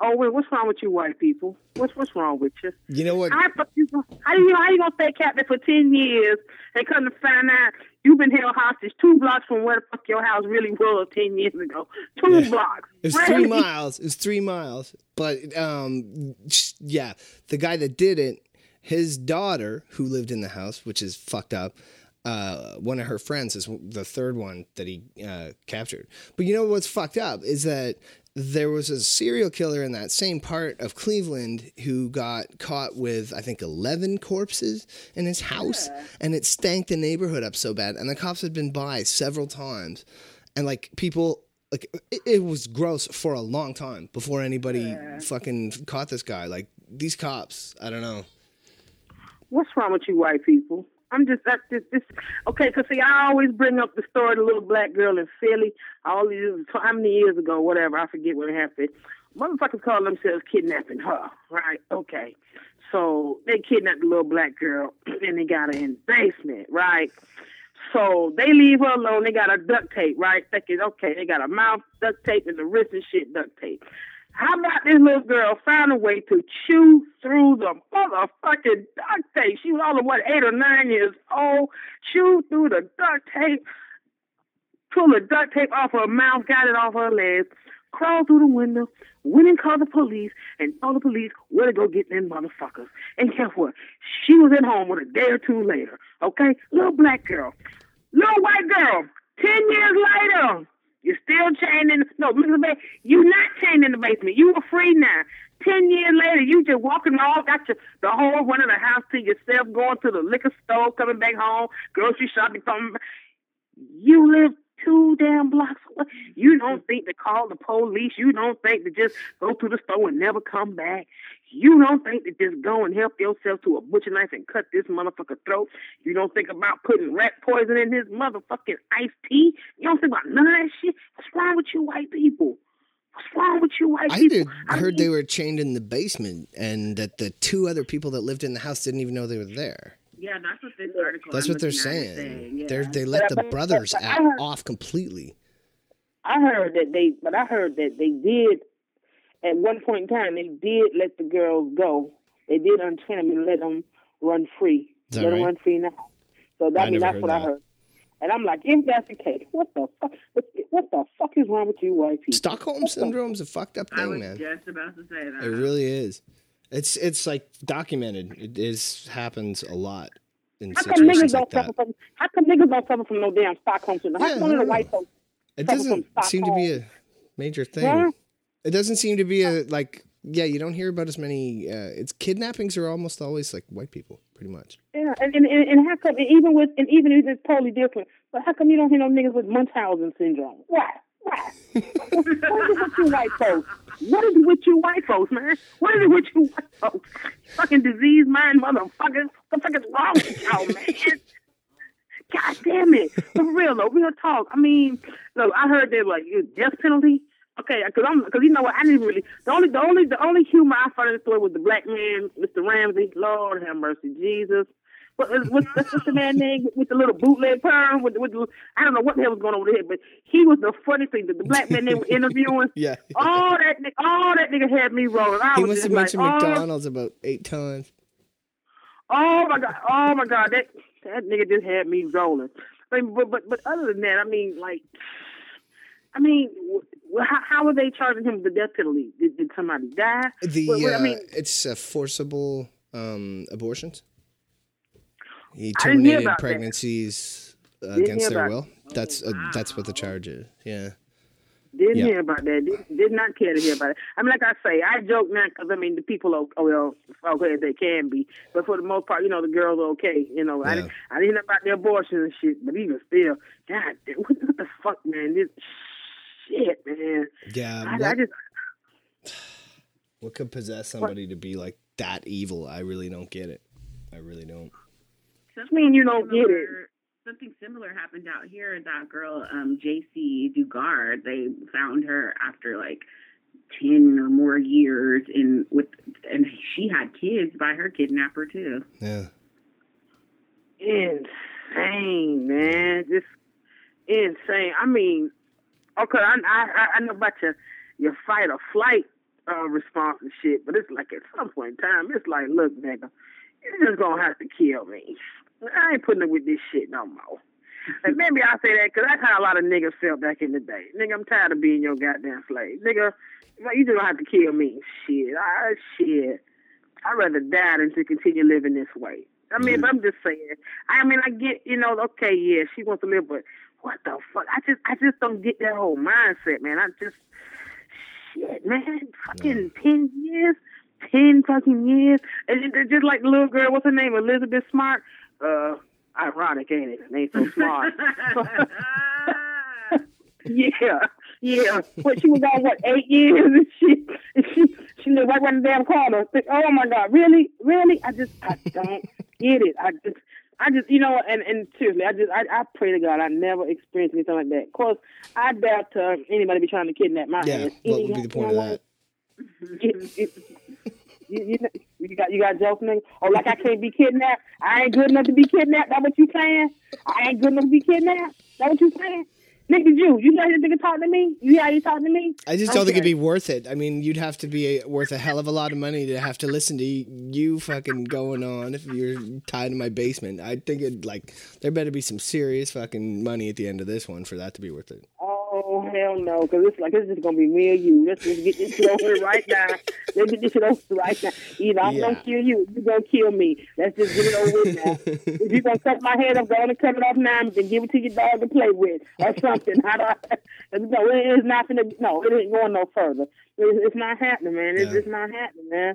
Oh wait, what's wrong with you, white people? What's what's wrong with you? You know what? How, you- how you how you gonna stay captive for ten years and come to find out you've been held hostage two blocks from where the fuck your house really was ten years ago? Two Yeah. blocks. It's Really? three miles. It's three miles. But um, yeah, the guy that did it, his daughter who lived in the house, which is fucked up. Uh, one of her friends is the third one that he uh, captured. But you know what's fucked up is that there was a serial killer in that same part of Cleveland who got caught with I think eleven corpses in his house, and it stank the neighborhood up so bad. And the cops had been by several times, and like people like it, it was gross for a long time before anybody fucking caught this guy. Like these cops, I don't know. What's wrong with you, white people? I'm just that this, this okay. Cause see, I always bring up the story of the little black girl in Philly. All these how many years ago, whatever. I forget what happened. Motherfuckers call themselves kidnapping her, right? Okay, so they kidnapped the little black girl and they got her in the basement, right? So they leave her alone. They got her duct tape, right? Thinking, okay, they got her mouth duct tape and the wrist and shit duct tape. How about this little girl found a way to chew through the motherfucking duct tape? She was all of what, eight or nine years old, chewed through the duct tape, pulled the duct tape off her mouth, got it off her legs, crawled through the window, went and called the police, and told the police where to go get them motherfuckers. And guess what? She was at home with a day or two later. Okay? Little black girl. Little white girl. Ten years later. You're still chained in. No, Mr. You're not chained in the basement. You were free now. Ten years later, you just walking all, got your the whole run of the house to yourself, going to the liquor store, coming back home, grocery shopping, coming. You live two damn blocks away. You don't think to call the police. You don't think to just go to the store and never come back. You don't think to just go and help yourself to a butcher knife and cut this motherfucker throat. You don't think about putting rat poison in his motherfucking iced tea. You don't think about none of that shit. What's wrong with you white people? What's wrong with you white I people? did, I heard mean, they were chained in the basement, and that the two other people that lived in the house didn't even know they were there. Yeah, that's what this article. That's I'm what they're looking at is saying. yeah. They're, they let the But- but- brothers but out, heard- off completely. I heard that they, but I heard that they did, at one point in time, they did let the girls go. They did untrain them and let them run free. Is that let them run free now. So that, I I mean, that's heard what I heard. And I'm like, if that's the case, what the fuck? What, what the fuck is wrong with you white people? Stockholm syndrome's a fucked up I thing, was man. just about to say that. It really is. It's it's like documented. It is happens a lot in How come niggas situations don't like that. from? How come niggas don't suffer from no damn Stockholm syndrome? How Yeah, come of the white folks? It doesn't seem to be a major thing. Huh? It doesn't seem to be a like. Yeah, you don't hear about as many. Uh, it's kidnappings are almost always like white people, pretty much. Yeah, and, and and and how come and even with and even if it's totally different, but how come you don't hear no niggas with Munchausen syndrome? Why? Why? what is it with you white folks? What is it with you white folks, man? What is it with you white folks? Fucking disease mind motherfuckers. What the fuck is wrong with y'all, man? God damn it. For real though, real talk. I mean, look, I heard they like you death penalty. Okay, because I'm because you know what I didn't really the only the only the only humor I found in the story was the black man, Mr. Ramsey. Lord have mercy, Jesus. What, what's, the man name with the little bootleg perm? With, with the, I don't know what the hell was going on with him, but he was the funny thing. The, the black man they were interviewing. Yeah. All that, all that nigga had me rolling. I He was must have like, mentioned oh, McDonald's about eight times. Oh my god! Oh my god! That that nigga just had me rolling. I mean, but but but other than that, I mean, like, I mean, how, how are they charging him with the death penalty? Did, did somebody die? The what- uh, I mean, it's uh, forcible um, abortions. He I didn't hear terminated pregnancies uh, against their will. That's uh, that's what the charge is. Yeah. didn't Yeah. hear about that. Did, did not care to hear about it. I mean, like I say, I joke now because I mean the people are oh, well okay as they can be, but for the most part, you know, the girls are okay. You know, I didn't I didn't hear about the abortion and shit, but even still, God, damn, what, what the fuck, man? This shit, man. Yeah. I, I just What could possess somebody to be like that evil? I really don't get it. I really don't. Something mean you don't get it. Something similar happened out here. That girl, um, Jaycee Dugard, they found her after like ten or more years in with, and she had kids by her kidnapper too. Yeah. insane, man. Just insane. I mean, okay, I I, I know about your your fight or flight uh, response and shit, but it's like at some point in time, it's like, look, nigga, you're just gonna have to kill me. I ain't putting up with this shit no more. And maybe I say that because that's how a lot of niggas felt back in the day. Nigga, I'm tired of being your goddamn slave. Nigga, you just gonna have to kill me. Shit, I shit. I'd rather die than to continue living this way. I mean, but I'm just saying. I mean, I get, you know, okay, yeah, she wants to live, but what the fuck? I just, I just don't get that whole mindset, man. I just, shit, man, fucking ten years, ten fucking years, and just like the little girl, what's her name, Elizabeth Smart. Uh, ironic, ain't it? It ain't so smart. Yeah, yeah. But she was on what eight years, and she she she lived right around the damn corner. Oh my God, really, really? I just I don't get it. I just I just you know, and and seriously, I just I, I pray to God I never experienced anything like that. Of course, I doubt uh, anybody be trying to kidnap my Yeah. ass. What would be the point of that? It, it, you, you, you got you got jokes, nigga. Oh, like I can't be kidnapped. I ain't good enough to be kidnapped. That what you saying? I ain't good enough to be kidnapped. That what you saying? Nigga, you you know this nigga talk to me? You how you talking to me? I just don't think it'd be worth it. I mean, you'd have to be worth a hell of a lot of money to have to listen to you fucking going on if you're tied in my basement. I think it like there better be some serious fucking money at the end of this one for that to be worth it. Oh hell no, because it's like it's just gonna be me and you. Let's just get this shit over right now. Let's get this shit over right now. Either I'm Yeah. gonna kill you, you're gonna kill me. Let's just get it over with now. if you're gonna cut my head off, go on and cut it off now, and then give it to your dog to play with or something. I don't, no, it is not gonna. No, it ain't going no further. It's, it's not happening, man. It's Yeah. just not happening, man.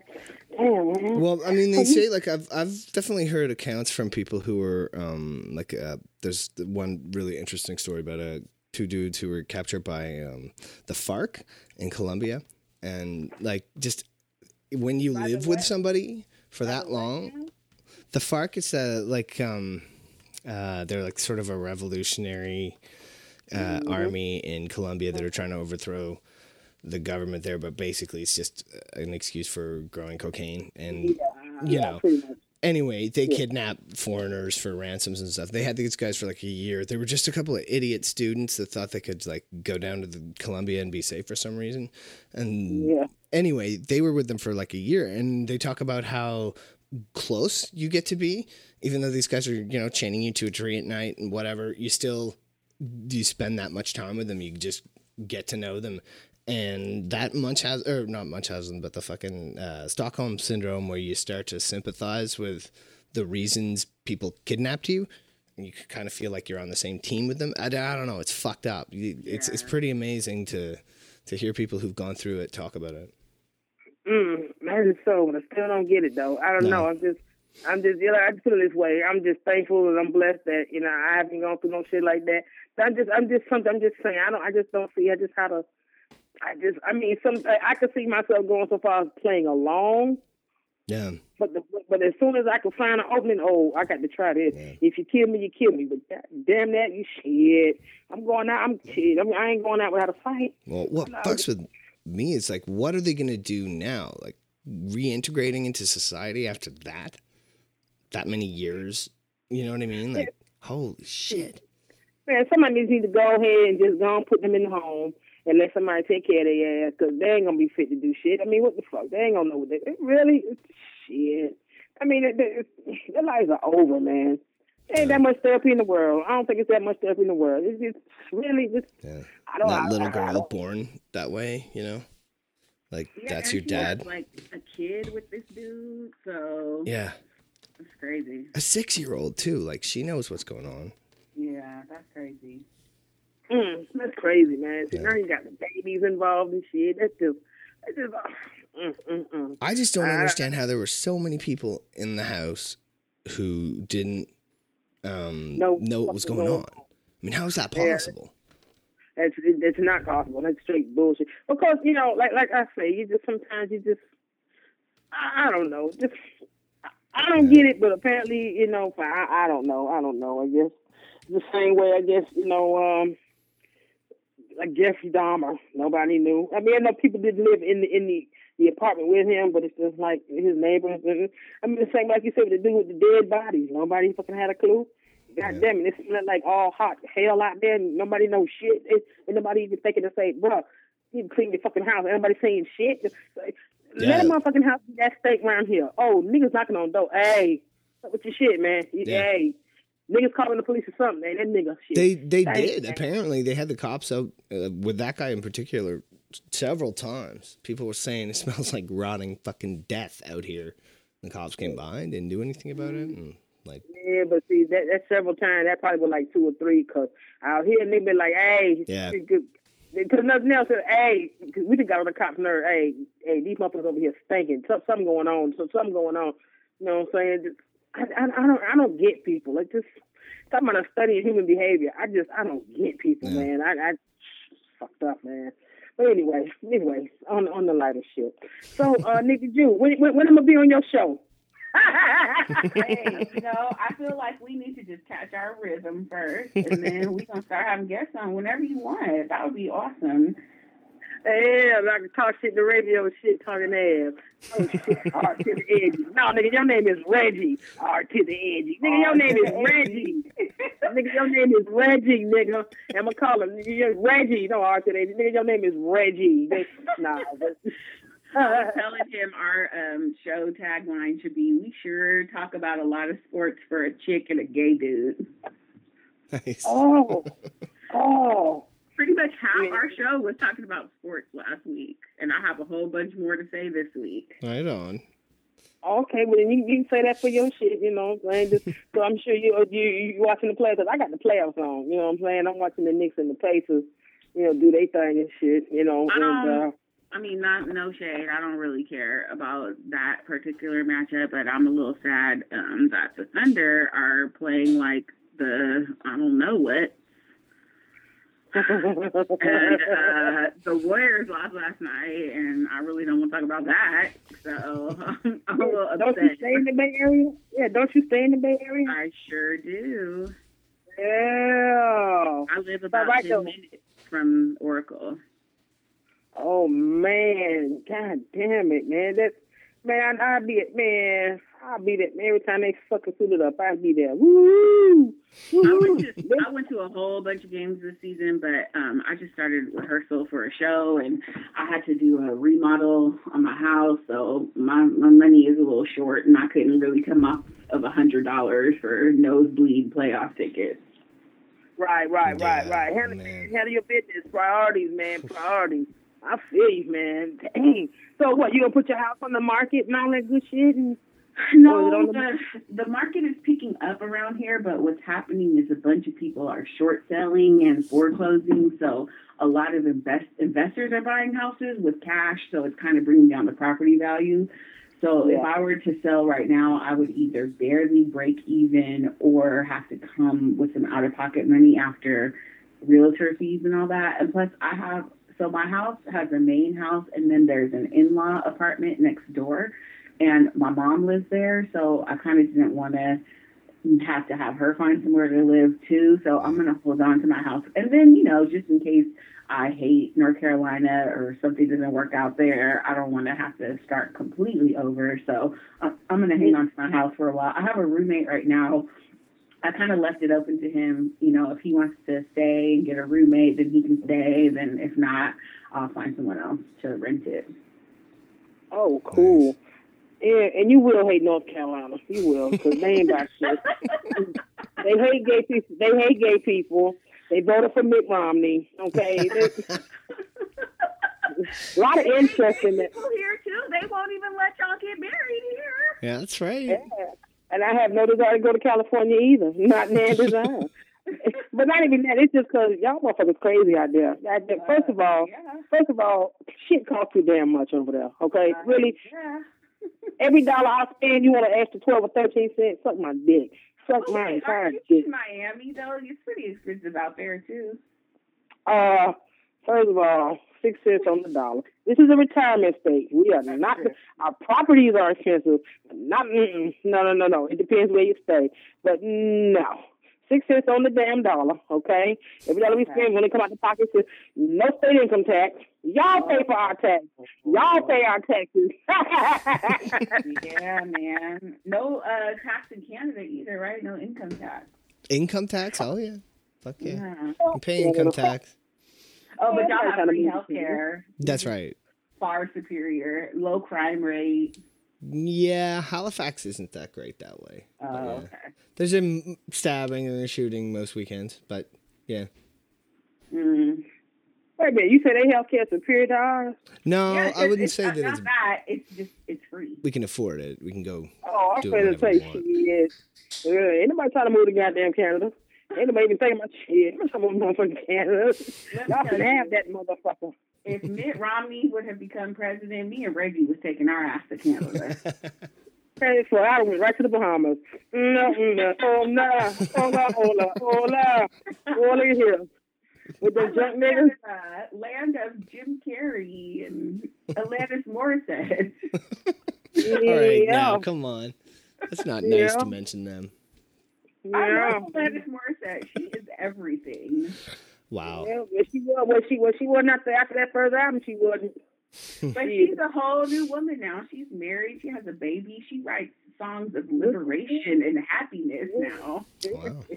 Damn, man. Well, I mean, they say like I've I've definitely heard accounts from people who were um like uh, there's one really interesting story about uh, two dudes who were captured by um, the FARC in Colombia, and like just when you live with somebody for that long, the FARC is uh, like um uh they're like sort of a revolutionary uh, army in Colombia that are trying to overthrow the government there, but basically it's just an excuse for growing cocaine. And you know. Anyway, they kidnap foreigners for ransoms and stuff. They had these guys for like a year. They were just a couple of idiot students that thought they could like go down to the Colombia and be safe for some reason. And Yeah. anyway, they were with them for like a year, and they talk about how close you get to be, even though these guys are you know chaining you to a tree at night and whatever. You still you spend that much time with them. You just get to know them. And that Munchausen, or not Munchausen, but the fucking uh, Stockholm syndrome, where you start to sympathize with the reasons people kidnapped you, and you kind of feel like you're on the same team with them. I, I don't know. It's fucked up. It's it's pretty amazing to to hear people who've gone through it talk about it. Mm, that is so, I still don't get it though. I don't No. know. I'm just, I'm just, you know, I just put it this way. I'm just thankful and I'm blessed that you know I haven't gone through no shit like that. But I'm just, I'm just something. I'm just saying. I don't. I just don't see. I just how to. I just. I mean, some. I, could see myself going so far as playing along. Yeah. But the, but as soon as I can find an opening, oh, I got to try this. If you kill me, you kill me. But that, damn that, you shit. I'm going out. I'm shit. I mean, I ain't going out without a fight. Well, what fucks with me is like, what are they gonna do now? Like reintegrating into society after that? That many years? You know what I mean? Like, holy shit. Man, somebody needs to go ahead and just go and put them in the home and let somebody take care of their ass because they ain't gonna be fit to do shit. I mean, what the fuck? They ain't gonna know what they it really shit. I mean, it, it, their lives are over, man. There ain't that much therapy in the world. I don't think it's that much therapy in the world. It's just really just. Yeah. I don't. That I, little I, I girl don't- born that way, you know? Like Yeah, that's your dad. like a kid with this dude, so Yeah. it's crazy. A six year old too. Like she knows what's going on. Yeah, that's crazy. Mm, that's crazy, man. See, Yeah. now you got the babies involved and shit. That's just. That's just. Uh, mm, mm, mm. I just don't Uh, understand how there were so many people in the house who didn't um, No, know what was going know. on. I mean, how is that Yeah. possible? That's it, it's not possible. That's straight bullshit. Because you know, like like I say, you just sometimes you just I, I don't know. Just I don't get it, but apparently, you know, I, I don't know. I don't know. I guess the same way. I guess you know, um, like Jeffrey Dahmer. Nobody knew. I mean, I know people didn't live in the in the the apartment with him, but it's just like his neighbors. I mean, the same like you said with the dude with the dead bodies. Nobody fucking had a clue. God Yeah. damn it, it's not like all hot hell out there. And nobody knows shit. It, and nobody even thinking to say, "Bro, you clean your fucking house. Everybody saying shit. Just like, Let a Yeah. motherfucking house be that state around here. Oh, niggas knocking on the door. Hey, what's your shit, man? Yeah. Hey, niggas calling the police or something, man. That nigga shit. They they Dang, did apparently. They had the cops out uh, with that guy in particular several times. People were saying it smells like rotting fucking death out here. The cops came by and didn't do anything about it. And like, Yeah, but see, that that's several times. That probably was like two or three. Cause out here, they be like, "Hey, Yeah. Because nothing else. said, Hey, cause we just got on the cops' nerve. Hey, hey, these motherfuckers over here stinking. So, something going on. So something going on. You know what I'm saying? Just, I, I, I don't, I don't get people. Like just talking about a study of human behavior. I just, I don't get people, Yeah. man. I, I fucked up, man. But anyway, anyway, on on the lighter shit. So, uh, Nikki Jew, when, when, when I'm gonna be on your show? hey, you know, I feel like we need to just catch our rhythm first, and then we gonna start having guests on whenever you want. That would be awesome. Yeah, I can talk shit to radio and shit talking ass. Oh shit, R to the edgy. No, nigga, your name is Reggie. R to the edgy. Nigga, your name is Reggie. nigga, your name is Reggie, nigga. I'm gonna call him nigga, Reggie. No R to the edgy. Nigga, your name is Reggie. Nah, I was telling him our um, show tagline should be "We sure talk about a lot of sports for a chick and a gay dude." nice. oh, oh. Pretty much half Yeah. our show was talking about sports last week, and I have a whole bunch more to say this week. Right on. Okay, well then you, you can say that for your shit, you know what I'm saying? Just, so I'm sure you you you watching the playoffs. 'cause I got the playoffs on, you know what I'm saying? I'm watching the Knicks and the Pacers, you know, do they thing and shit, you know. I And, uh, don't- I mean, not no shade. I don't really care about that particular matchup, but I'm a little sad um, that the Thunder are playing like the I don't know what. And uh, the Warriors lost last night, and I really don't want to talk about that. So I'm a little don't you stay in the Bay Area? Yeah, don't you stay in the Bay Area? I sure do. Yeah. I live about right, ten though. minutes from Oracle. Oh man, god damn it, man. That's man, I, I'll be it, man. I'll be it every time they fucking suit it up. I'll be there. Woo! I went to I went to a whole bunch of games this season, but um, I just started rehearsal for a show, and I had to do a remodel on my house, so my my money is a little short, and I couldn't really come off of a hundred dollars for nosebleed playoff tickets. Right, right, right, Yeah, right. Handle, man. handle your business. Priorities, man. Priorities. I feel you, man. Dang. So what? You gonna put your house on the market and all that good shit? And No, Oh, is the, the market is picking up around here, but what's happening is a bunch of people are short selling and foreclosing. So a lot of invest, investors are buying houses with cash, so it's kind of bringing down the property value. So if I were to sell right now, I would either barely break even or have to come with some out of pocket money after realtor fees and all that. And plus, I have so my house has a main house, and then there's an in law apartment next door and my mom lives there, so I kind of didn't want to have to have her find somewhere to live too. So I'm gonna hold on to my house, and then you know, just in case I hate North Carolina or something doesn't work out there, I don't want to have to start completely over. So I- I'm gonna hang on to my house for a while. I have a roommate right now. I kind of left it open to him. You know, if he wants to stay and get a roommate, then he can stay. Then if not, I'll find someone else to rent it. oh, cool. Yeah, and you will hate North Carolina. You will, because they ain't about shit. They hate gay people. They hate gay people. They voted for Mitt Romney. Okay, a lot of interest in that. People here too. They won't even let y'all get married here. Yeah, that's right. Yeah. And I have no desire to go to California either. Not nan desire. but not even that. It's just because y'all motherfuckers crazy out there. Out there. First of all, Yeah. first of all, shit costs too damn much over there. Okay, really, Yeah. every dollar I spend, you want to extra twelve or thirteen cents? Suck my dick. Suck my Okay, entire dick. in Miami though? It's pretty expensive out there too. Uh, First of all, six cents on the dollar. This is a retirement state. We are not. Our properties are expensive. Not mm-mm. no, no, no, no. It depends where you stay, but no. Six cents on the damn dollar, okay? Every dollar we spend when it come out the pockets is no state income tax. Y'all pay for our tax. Y'all pay our taxes. yeah, man. No uh, tax in Canada either, right? No income tax. Income tax? Oh yeah. Fuck yeah. Yeah. You pay income tax. Oh, but y'all Yeah, have free kinda health care. That's right. Far superior. Low crime rate. Yeah, Halifax isn't that great that way. Oh, But, yeah. okay. There's a m- stabbing and a shooting most weekends, but yeah. Mm. Wait a minute, you said they health care superior to ours? No, Yeah, I wouldn't it's say not, that not it's that. It's just it's free. we can afford it. We can go. Oh, I'm Do going to whatever say we want. shit. Uh, trying to move to goddamn Canada. Ain't nobody even thinking about shit. I'm talking about motherfucking Canada. Let me Y'all tell can you. have that motherfucker. If Mitt Romney would have become president, me and Reggie was taking our ass to Canada. Hey, so I went right to the Bahamas. No, no, oh no, hola, hola, hola, hola here. With the junk niggas. Canada, uh, land of Jim Carrey and Alanis Morissette. All right, yeah. now come on. That's not nice Yeah. to mention them. I Yeah. love Alanis Morissette. She is everything. Wow. Yeah, but she was, was she was she wasn't after after that first album. She wasn't. But she's a whole new woman now. She's married. She has a baby. She writes songs of liberation and happiness now. Wow.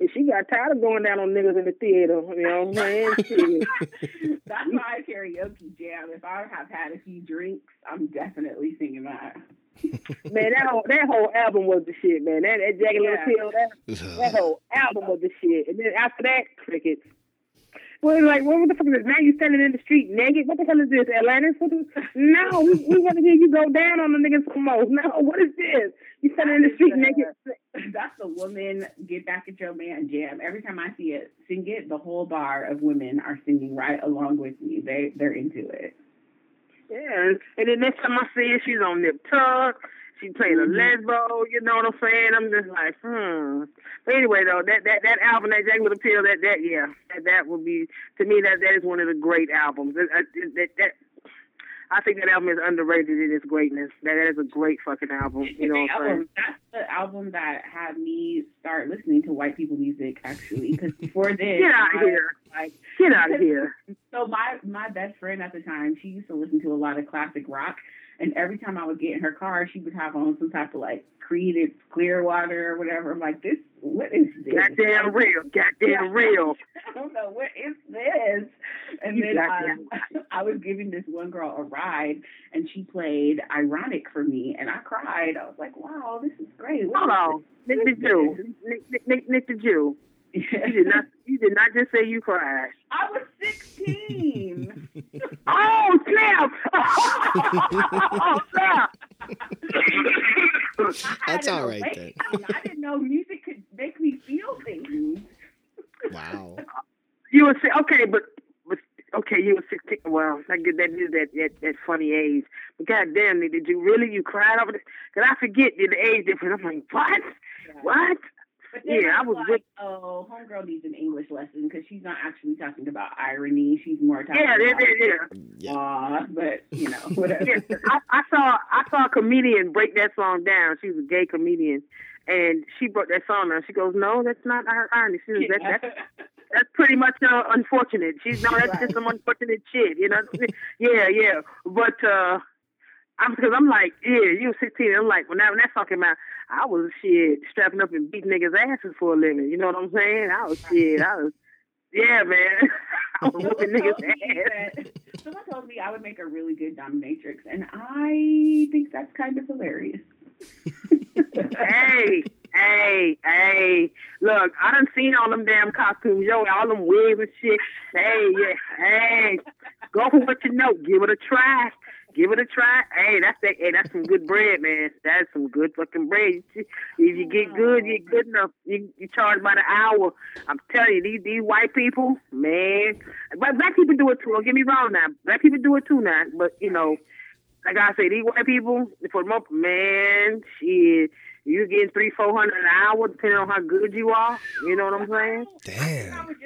And she got tired of going down on niggas in the theater. You know what I'm saying? That's my karaoke jam. If I have had a few drinks, I'm definitely singing that. man, that whole that whole album was the shit, man. That that Jagged Little Yeah. Pill, that that whole album was the shit. And then after that, crickets. Well, it's like, what the fuck is this? Now you standing in the street naked? What the hell is this, Atlantis? What the, no, we, we want to hear you go down on the niggas some more. No, what is this? You standing in the street naked? That's the woman get back at your man jam. Every time I see it, sing it. The whole bar of women are singing right along with me. They they're into it. Yeah, and then next time I see her, she's on Nip Tuck. She playing a lesbo, you know what I'm saying? I'm just like, hmm. But anyway, though, that that that album, that Jagged Little Pill, that that yeah, that, that would be to me that that is one of the great albums. That, that, that, that I think that album is underrated in its greatness. That, that is a great fucking album. You know what I'm saying? album, that's the album that had me start listening to white people music actually. Because before this, Get out of here! Like, Get out of here! so my my best friend at the time, she used to listen to a lot of classic rock, and every time I would get in her car, she would have on some type of like created clear water or whatever. I'm like, this, what is this? Goddamn real, goddamn real. I don't know what is this. And then um, I was giving this one girl a ride, and she played "Ironic" for me, and I cried. I was like, "Wow, this is great." What Hold on, Nick the Jew, Nick, Nick, Nick, Nick the Jew. Is You did not, you did not just say you cried. I was 16. Oh snap! oh snap! That's had all an right then. I didn't know music could make me feel things. Wow. You were si- okay, but but okay, you were sixteen. Well, that that is that that that funny age. But goddamn, did you really? You cried over this? Cause I forget the the age difference. I'm like, what? What? But then Yeah, I I was was with- like, oh, homegirl needs an English lesson because she's not actually talking about irony. She's more talking Yeah, yeah, about yeah. yeah. Yeah. aw, but you know, whatever. Yeah, I, I saw I saw a comedian break that song down. She was a gay comedian, and she broke that song down. She goes, "No, that's not ir- irony. She says, that, that's that's pretty much uh, unfortunate. She's no, that's just some unfortunate shit. You know? yeah, yeah. But uh, I'm because I'm like, yeah, you were 16. I'm like, when that when that song came out, I was shit strapping up and beating niggas' asses for a living. You know what I'm saying? I was shit. I was, yeah, man. I was whooping niggas' ass. that- Someone told me I would make a really good dominatrix, and I think that's kind of hilarious. hey, hey, hey. Look, I done seen all them damn costumes, yo, all them wigs and shit. Hey, yeah, hey. Go for what you know. Give it a try. Give it a try. Hey, that's that. Hey, that's some good bread, man. That's some good fucking bread. If you get good, you get good enough. You, you charge by the hour. I'm telling you, these these white people, man. But black people do it too. Don't get me wrong now. Black people do it too now. But you know, like I say, these white people, for the most, man, shit, you getting three, four hundred an hour, depending on how good you are. You know what I'm saying? I Damn.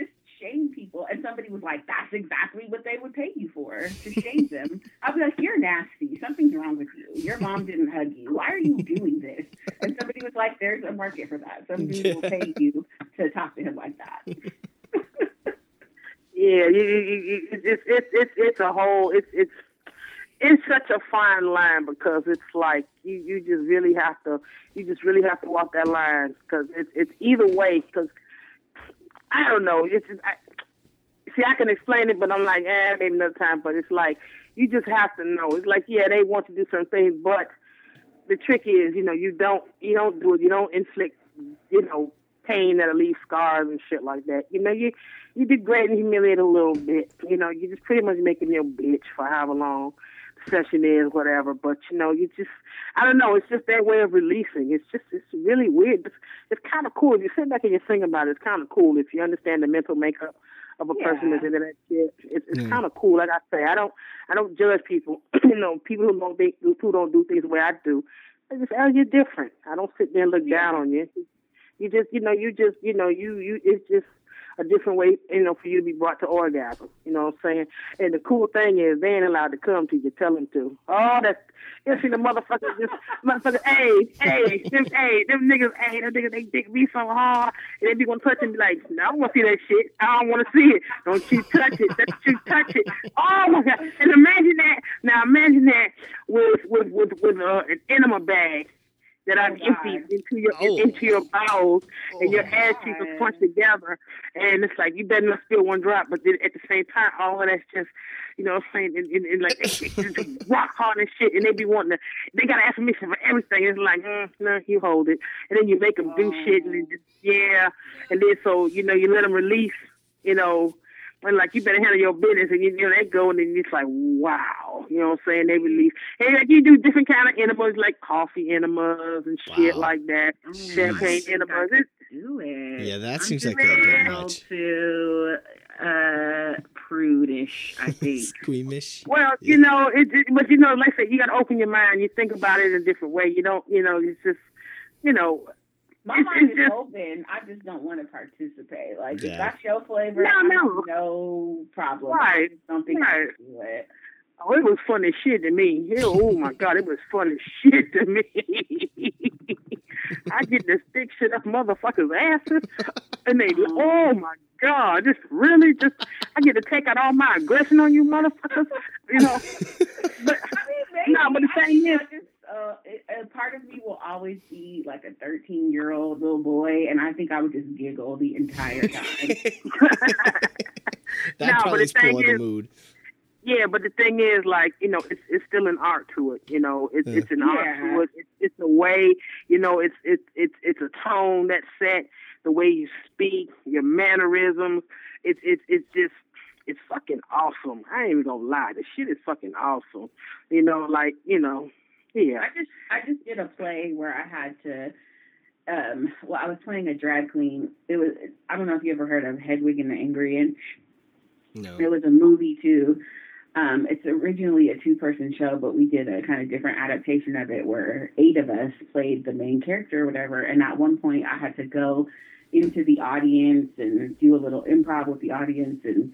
Shame people. And somebody was like, that's exactly what they would pay you for, to shame them. I'd be like, you're nasty. Something's wrong with you. Your mom didn't hug you. Why are you doing this? And somebody was like, there's a market for that. Some dude will pay you to talk to him like that. Yeah, you, you, you, it's it's it's it's a whole it's it's it's such a fine line because it's like you you just really have to you just really have to walk that line because it's it's either way because I don't know. It's just, I, see I can explain it but I'm like eh maybe another time. But it's like you just have to know. It's like yeah they want to do certain things but the trick is you know you don't you don't do it. You don't inflict you know pain that'll leave scars and shit like that. You know you you degrade and humiliate a little bit. You know you just pretty much making your bitch for however long session is, whatever. But you know, you just I don't know. It's just their way of releasing. It's just it's really weird. It's, it's kind of cool. If you sit back and you think about it, it's kind of cool if you understand the mental makeup of a person that's into that shit. It's, it's mm. Yeah. kind of cool. Like I say, I don't I don't judge people. you know, people who don't think who don't do things the way I do. I just oh you're different. I don't sit there and look down on you. You just you know you just you know you you it's just a different way, you know, for you to be brought to orgasm. You know what I'm saying? And the cool thing is they ain't allowed to come to you. Tell them to. Oh, that's you see the motherfuckers just motherfuckers. Hey, hey, them, hey, them niggas, hey, them niggas, they dick me so hard, and they be gonna touch and be like, no, I don't want to see that shit. I don't want to see it. Don't you touch it? Don't you touch it? Oh my god! And imagine that. Now imagine that with with with with uh, an enema bag that I've Oh, God. emptied into your Oh. into your bowels, and your Oh. ass cheeks are God. crunched together, and it's like you better not spill one drop. But then at the same time, all of that's just, you know, what I'm saying, and, and, and like it's just rock hard and shit, and they be wanting to, they got to ask permission for everything. It's like, mm, no, you hold it, and then you make them do shit, and then just, yeah, and then so you know you let them release, you know. And like you better handle your business, and you, you know they go, and then it's like, wow, you know what I'm saying? They release, and like you do different kind of enemas, like coffee enemas and shit Wow. like that, Oh, champagne I enemas. It's, do it. Yeah, that I'm seems just like a bit a little much. Too uh, prudish, I think. Squeamish. Well, Yeah. you know, it, it, but you know, like I said, you got to open your mind. You think about it in a different way. You don't, you know, it's just, you know, My It's- mind it's is just- open. I just don't want to participate. Like Yeah. if that's your flavor, No, no. no problem. Right, I just don't think I right. do it. oh, it was funny shit to me. It- oh my god, it was funny shit to me. I get to stick shit up motherfuckers' asses, and they, uh-huh. oh my god, just really, just I get to take out all my aggression on you motherfuckers. You know, but I mean. No, but the thing is- uh, it, a part of me will always be like a 13 year old little boy, and I think I would just giggle the entire time. That No, but probably the thing spoiled the is- mood. Yeah, but the thing is, like, you know, it's it's still an art to it. You know, it's Yeah. it's an art Yeah. to it. It's it's a way. You know, it's it's it's it's a tone that's set. The way you speak, your mannerisms. It's it's it's just it's fucking awesome. I ain't even gonna lie. The shit is fucking awesome. You know, like you know, yeah. I just I just did a play where I had to um well I was playing a drag queen. It was I don't know if you ever heard of Hedwig and the Angry Inch. No. It was a movie too. Um, it's originally a two person show, but we did a kind of different adaptation of it where eight of us played the main character or whatever. And at one point I had to go into the audience and do a little improv with the audience and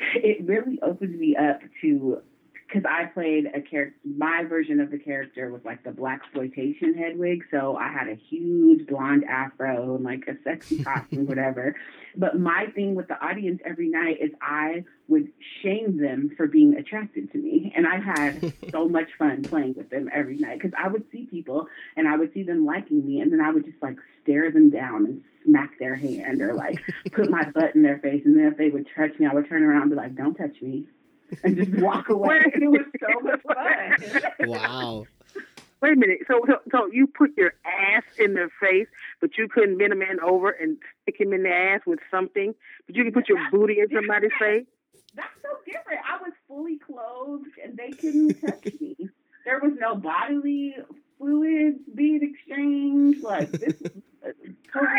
it really opened me up to because I played a character. My version of the character was like the black exploitation Hedwig, so I had a huge blonde afro and like a sexy costume, whatever. But my thing with the audience every night is I would shame them for being attracted to me, and I had so much fun playing with them every night because I would see people and I would see them liking me, and then I would just like stare them down and smack their hand or like put my butt in their face, and then if they would touch me, I would turn around and be like, "Don't touch me." And just walk away. And it was so much fun. Wow. Wait a minute. So, so so you put your ass in their face, but you couldn't bend a man over and stick him in the ass with something. But you can put your booty in somebody's face. That's so different. I was fully clothed and they couldn't touch me. There was no bodily fluids being exchanged. Like this is uh,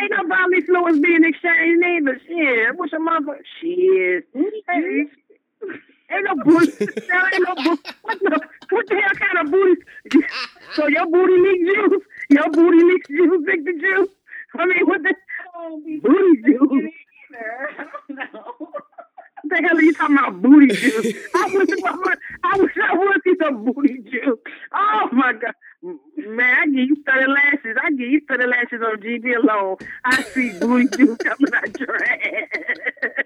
Ain't no bodily fluids being exchanged neither. Shit, what's your mother? Shit. Hey, ain't no booty. There ain't no booty. What the, what the hell kind of booty? So your booty leaks juice? Your booty leaks juice, the Juice? I mean, what the don't be booty juice? either. I don't know. booty juice. I wish I would. I wish I would see some booty juice. Oh my god, man! I give you thirty lashes. I give you thirty lashes on GB alone. I see booty juice coming out your ass.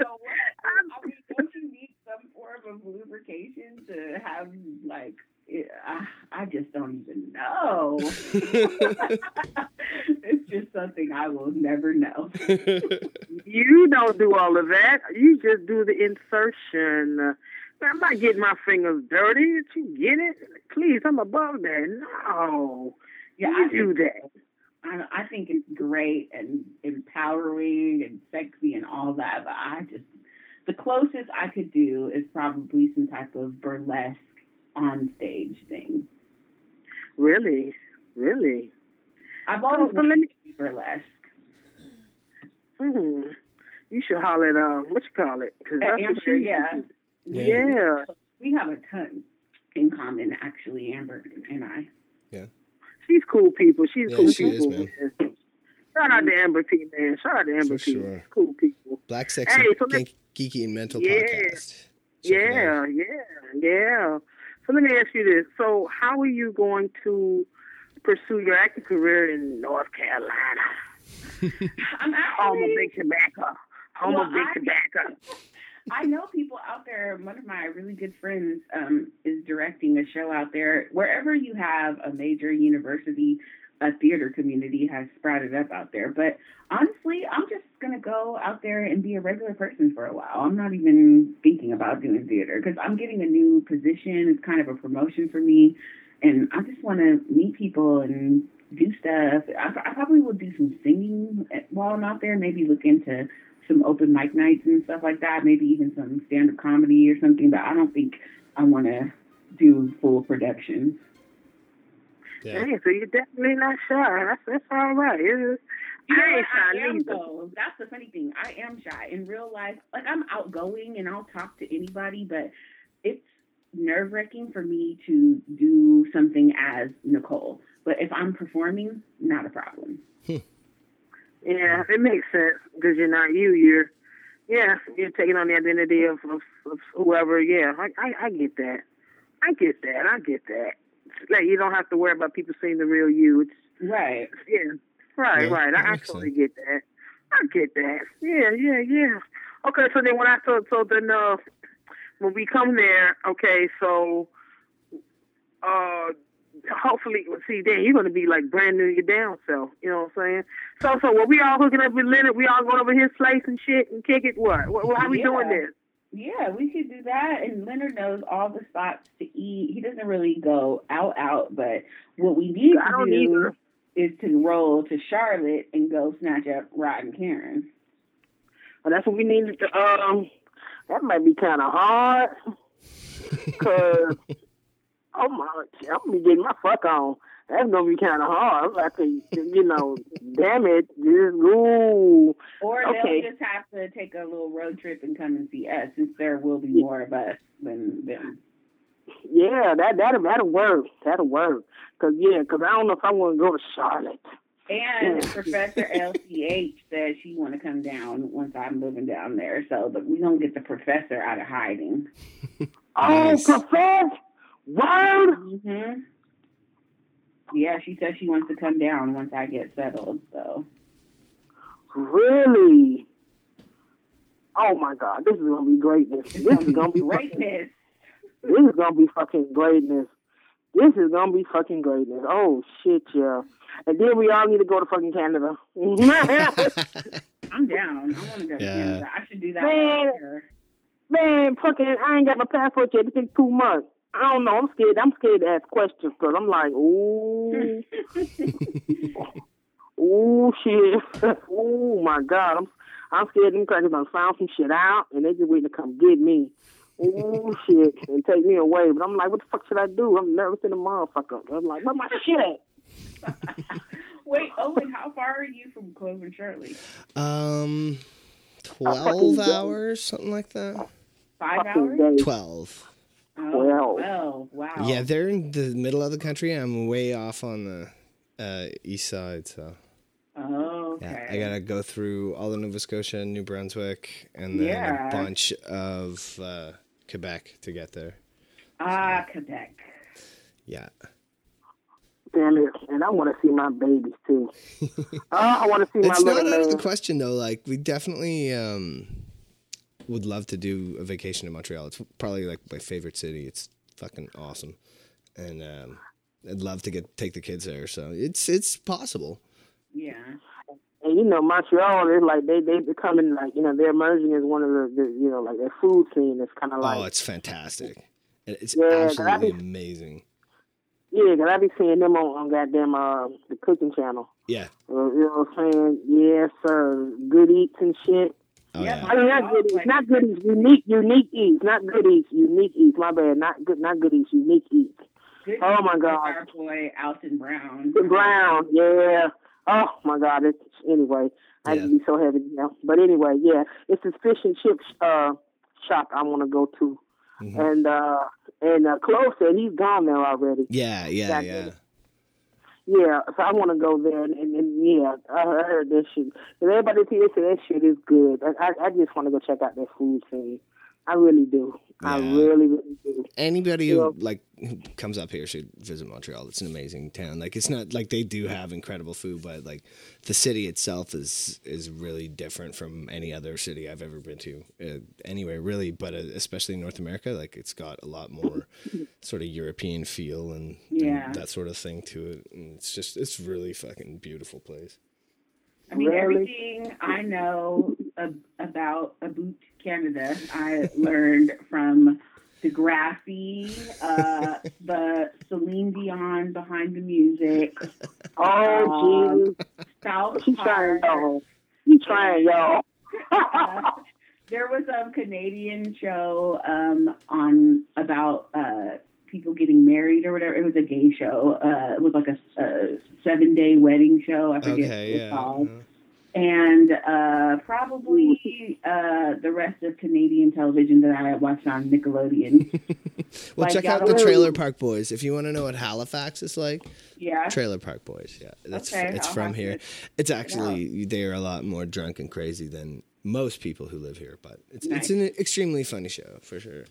So what? I mean, don't you need of lubrication to have like? I, I just don't even know. it's just something I will never know. You don't do all of that. You just do the insertion. Man, I'm not getting my fingers dirty. Did you get it? Please, I'm above that. No. Yeah, you I do think, that. I, I think it's great and empowering and sexy and all that, but I just the closest I could do is probably some type of burlesque on stage thing. Really? Really? I've always Oh, so wanted to be burlesque. Hmm. You should holler at, uh, what you call it? 'Cause At that's what Amber, she- yeah. Yeah. We have a ton in common, actually, Amber and I. Yeah. She's cool people. She's Yeah, cool she is, people. Shout out to Amber P, man. Shout out to Amber For P. sure. Cool people. Black Sexy Hey, so let- Geek- Geeky and Mental Yeah. Podcast. Check Yeah, out. yeah, yeah. So let me ask you this. So how are you going to pursue your acting career in North Carolina? I'm Home of big tobacco. Home Well, of big I- tobacco. I know people out there. One of my really good friends um, is directing a show out there. Wherever you have a major university, a theater community has sprouted up out there. But honestly, I'm just gonna go out there and be a regular person for a while. I'm not even thinking about doing theater because I'm getting a new position. It's kind of a promotion for me, and I just want to meet people and do stuff. I, I probably will do some singing while I'm out there. Maybe look into some open mic nights and stuff like that. Maybe even some stand up comedy or something. But I don't think I want to do full productions. Yeah. Hey, so you're definitely not shy. That's that's all right. It's- You know I ain't? I shy am though. That's the funny thing. I am shy in real life. Like I'm outgoing and I'll talk to anybody, but it's nerve wracking for me to do something as Nicole. But if I'm performing, not a problem. Hmm. Yeah, it makes sense because you're not you. You're, yeah, you're taking on the identity of, of, of whoever. Yeah, I, I, I get that. I get that. I get that. Like you don't have to worry about people seeing the real you. It's Right. yeah, right, Yeah, right. that I, I totally sense. get that. I get that. Yeah, yeah, yeah. Okay, so then when I so so then uh when we come there, okay, so uh hopefully see then you're gonna be like brand new to your down self, you know what I'm saying? So so when we all hooking up with Leonard, we all going over his place and shit and kick it what? what how we Yeah. doing this? Yeah, we could do that. And Leonard knows all the spots to eat. He doesn't really go out out, but what we need I to don't either. is to roll to Charlotte and go snatch up Rod and Karen. Well, that's what we need to um that might be kinda hard. Cause oh my, I'm gonna be getting my fuck on. That's gonna be kind of hard. I think you know, damn it, just ooh. Or Okay. they'll just have to take a little road trip and come and see us since there will be more of us than them. Yeah, that that'll that'll work. That'll work. Cause yeah, cause I don't know if I want to go to Charlotte. And Professor LCH says she want to come down once I'm moving down there. So, but we don't get the professor out of hiding. Nice. Oh, professor, word. hmm Yeah, she said she wants to come down once I get settled. So, Really? Oh my God, this is gonna be greatness. This is gonna be fucking, greatness. this is gonna be fucking greatness. This is gonna be fucking greatness. Oh shit, yeah. And then we all need to go to fucking Canada. I'm down. I want to go to Canada. I should do that. Man. Man, fucking, I ain't got my passport yet. It's been two months. I don't know. I'm scared. I'm scared to ask questions because I'm like, ooh, ooh, shit. ooh, my God. I'm, I'm scared them crackers done found some shit out and they just waiting to come get me. Ooh, shit. And take me away. But I'm like, what the fuck should I do? I'm nervous in the motherfucker. I'm like, where my shit at? Wait, Owen, how far are you from Clove and Shirley? Um, 12 dumb. hours, something like that. Five hours? day. 12. Oh, Well. well, wow. Yeah, they're in the middle of the country. I'm way off on the uh, east side, so. Oh, Okay. Yeah, I gotta go through all of Nova Scotia and New Brunswick, and then Yeah. a bunch of uh, Quebec to get there. Ah, Quebec. Yeah. Damn it. And I want to see my babies too. oh, I want to see my It's not little out of the question though. Like we definitely um, would love to do a vacation in Montreal. It's probably like my favorite city. It's fucking awesome, and um, I'd love to get take the kids there. So it's it's possible. Yeah. And you know, Montreal is like they they becoming like you know they're emerging as one of the, the you know like their food scene is kind of like oh, it's fantastic. It's Yeah, absolutely think- amazing. yeah, 'cause I be seeing them on, on goddamn uh the cooking channel. Yeah. Uh, you know what I'm saying? Yes, sir. Good eats and shit. Oh Yeah. yeah. I mean, not good eats, not good eats, unique, unique eats, not good eats, unique eats. My bad, not good, not good eats, unique eats. Good Oh, my God. Our boy Alton Brown. Brown, yeah. Oh my God! It's anyway. I Yeah. used to be so heavy now, but anyway, yeah. It's this fish and chip uh, shop I want to go to, Mhm. and uh, and uh, Chloe said he's gone there already. Yeah, yeah, Yeah, yeah. Yeah, so I want to go there, and, and, and yeah, I heard this shit. Everybody here said that shit is good. I, I, I just want to go check out that food scene. I really do. I really, really do. Anybody who Yeah. like who comes up here should visit Montreal. It's an amazing town. Like it's not like they do have incredible food, but like the city itself is is really different from any other city I've ever been to uh, anywhere really. But uh, especially in North America, like it's got a lot more sort of European feel and, and that sort of thing to it. And it's just it's really fucking beautiful place. I mean, Really? everything I know ab- about Aboot Canada, I learned from the Graffy, uh, the Celine Dion behind the music, Oh, Um, Jesus. South She's trying, y'all. She's trying, y'all. Uh, there was a Canadian show um, on about uh, people getting married or whatever. It was a gay show. Uh, it was like a, a seven day wedding show. I forget what Okay, it's yeah. called. uh-huh. And uh, probably uh, the rest of Canadian television that I watched on Nickelodeon. Well, Like, check out the Trailer Park Boys if you want to know what Halifax is like. Yeah. Trailer Park Boys, yeah, that's Okay, it's I'll from here. It's actually they are a lot more drunk and crazy than most people who live here, but it's it's an extremely funny show for sure.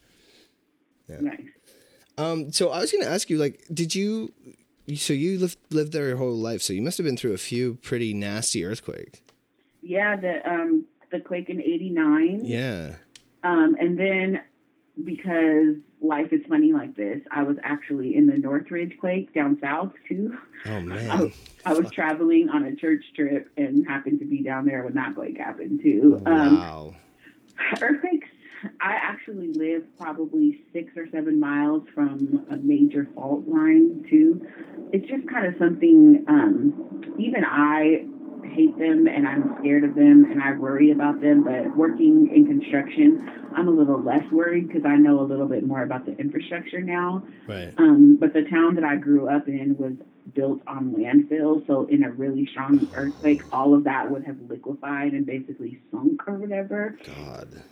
Nice. Um, so I was going to ask you, like, did you? So you lived lived there your whole life, so you must have been through a few pretty nasty earthquakes. Yeah, the um, the quake in '89. Yeah. Um, and then because life is funny like this, I was actually in the Northridge quake down south too. Oh I man. was, I was traveling on a church trip and happened to be down there when that quake happened too. Um, Wow. Earthquakes. I actually live probably six or seven miles from a major fault line too. It's just kind of something. Um, even I hate them and I'm scared of them and I worry about them. But working in construction, I'm a little less worried because I know a little bit more about the infrastructure now. Right. Um, but the town that I grew up in was built on landfill, so in a really strong earthquake, all of that would have liquefied and basically sunk or whatever. God.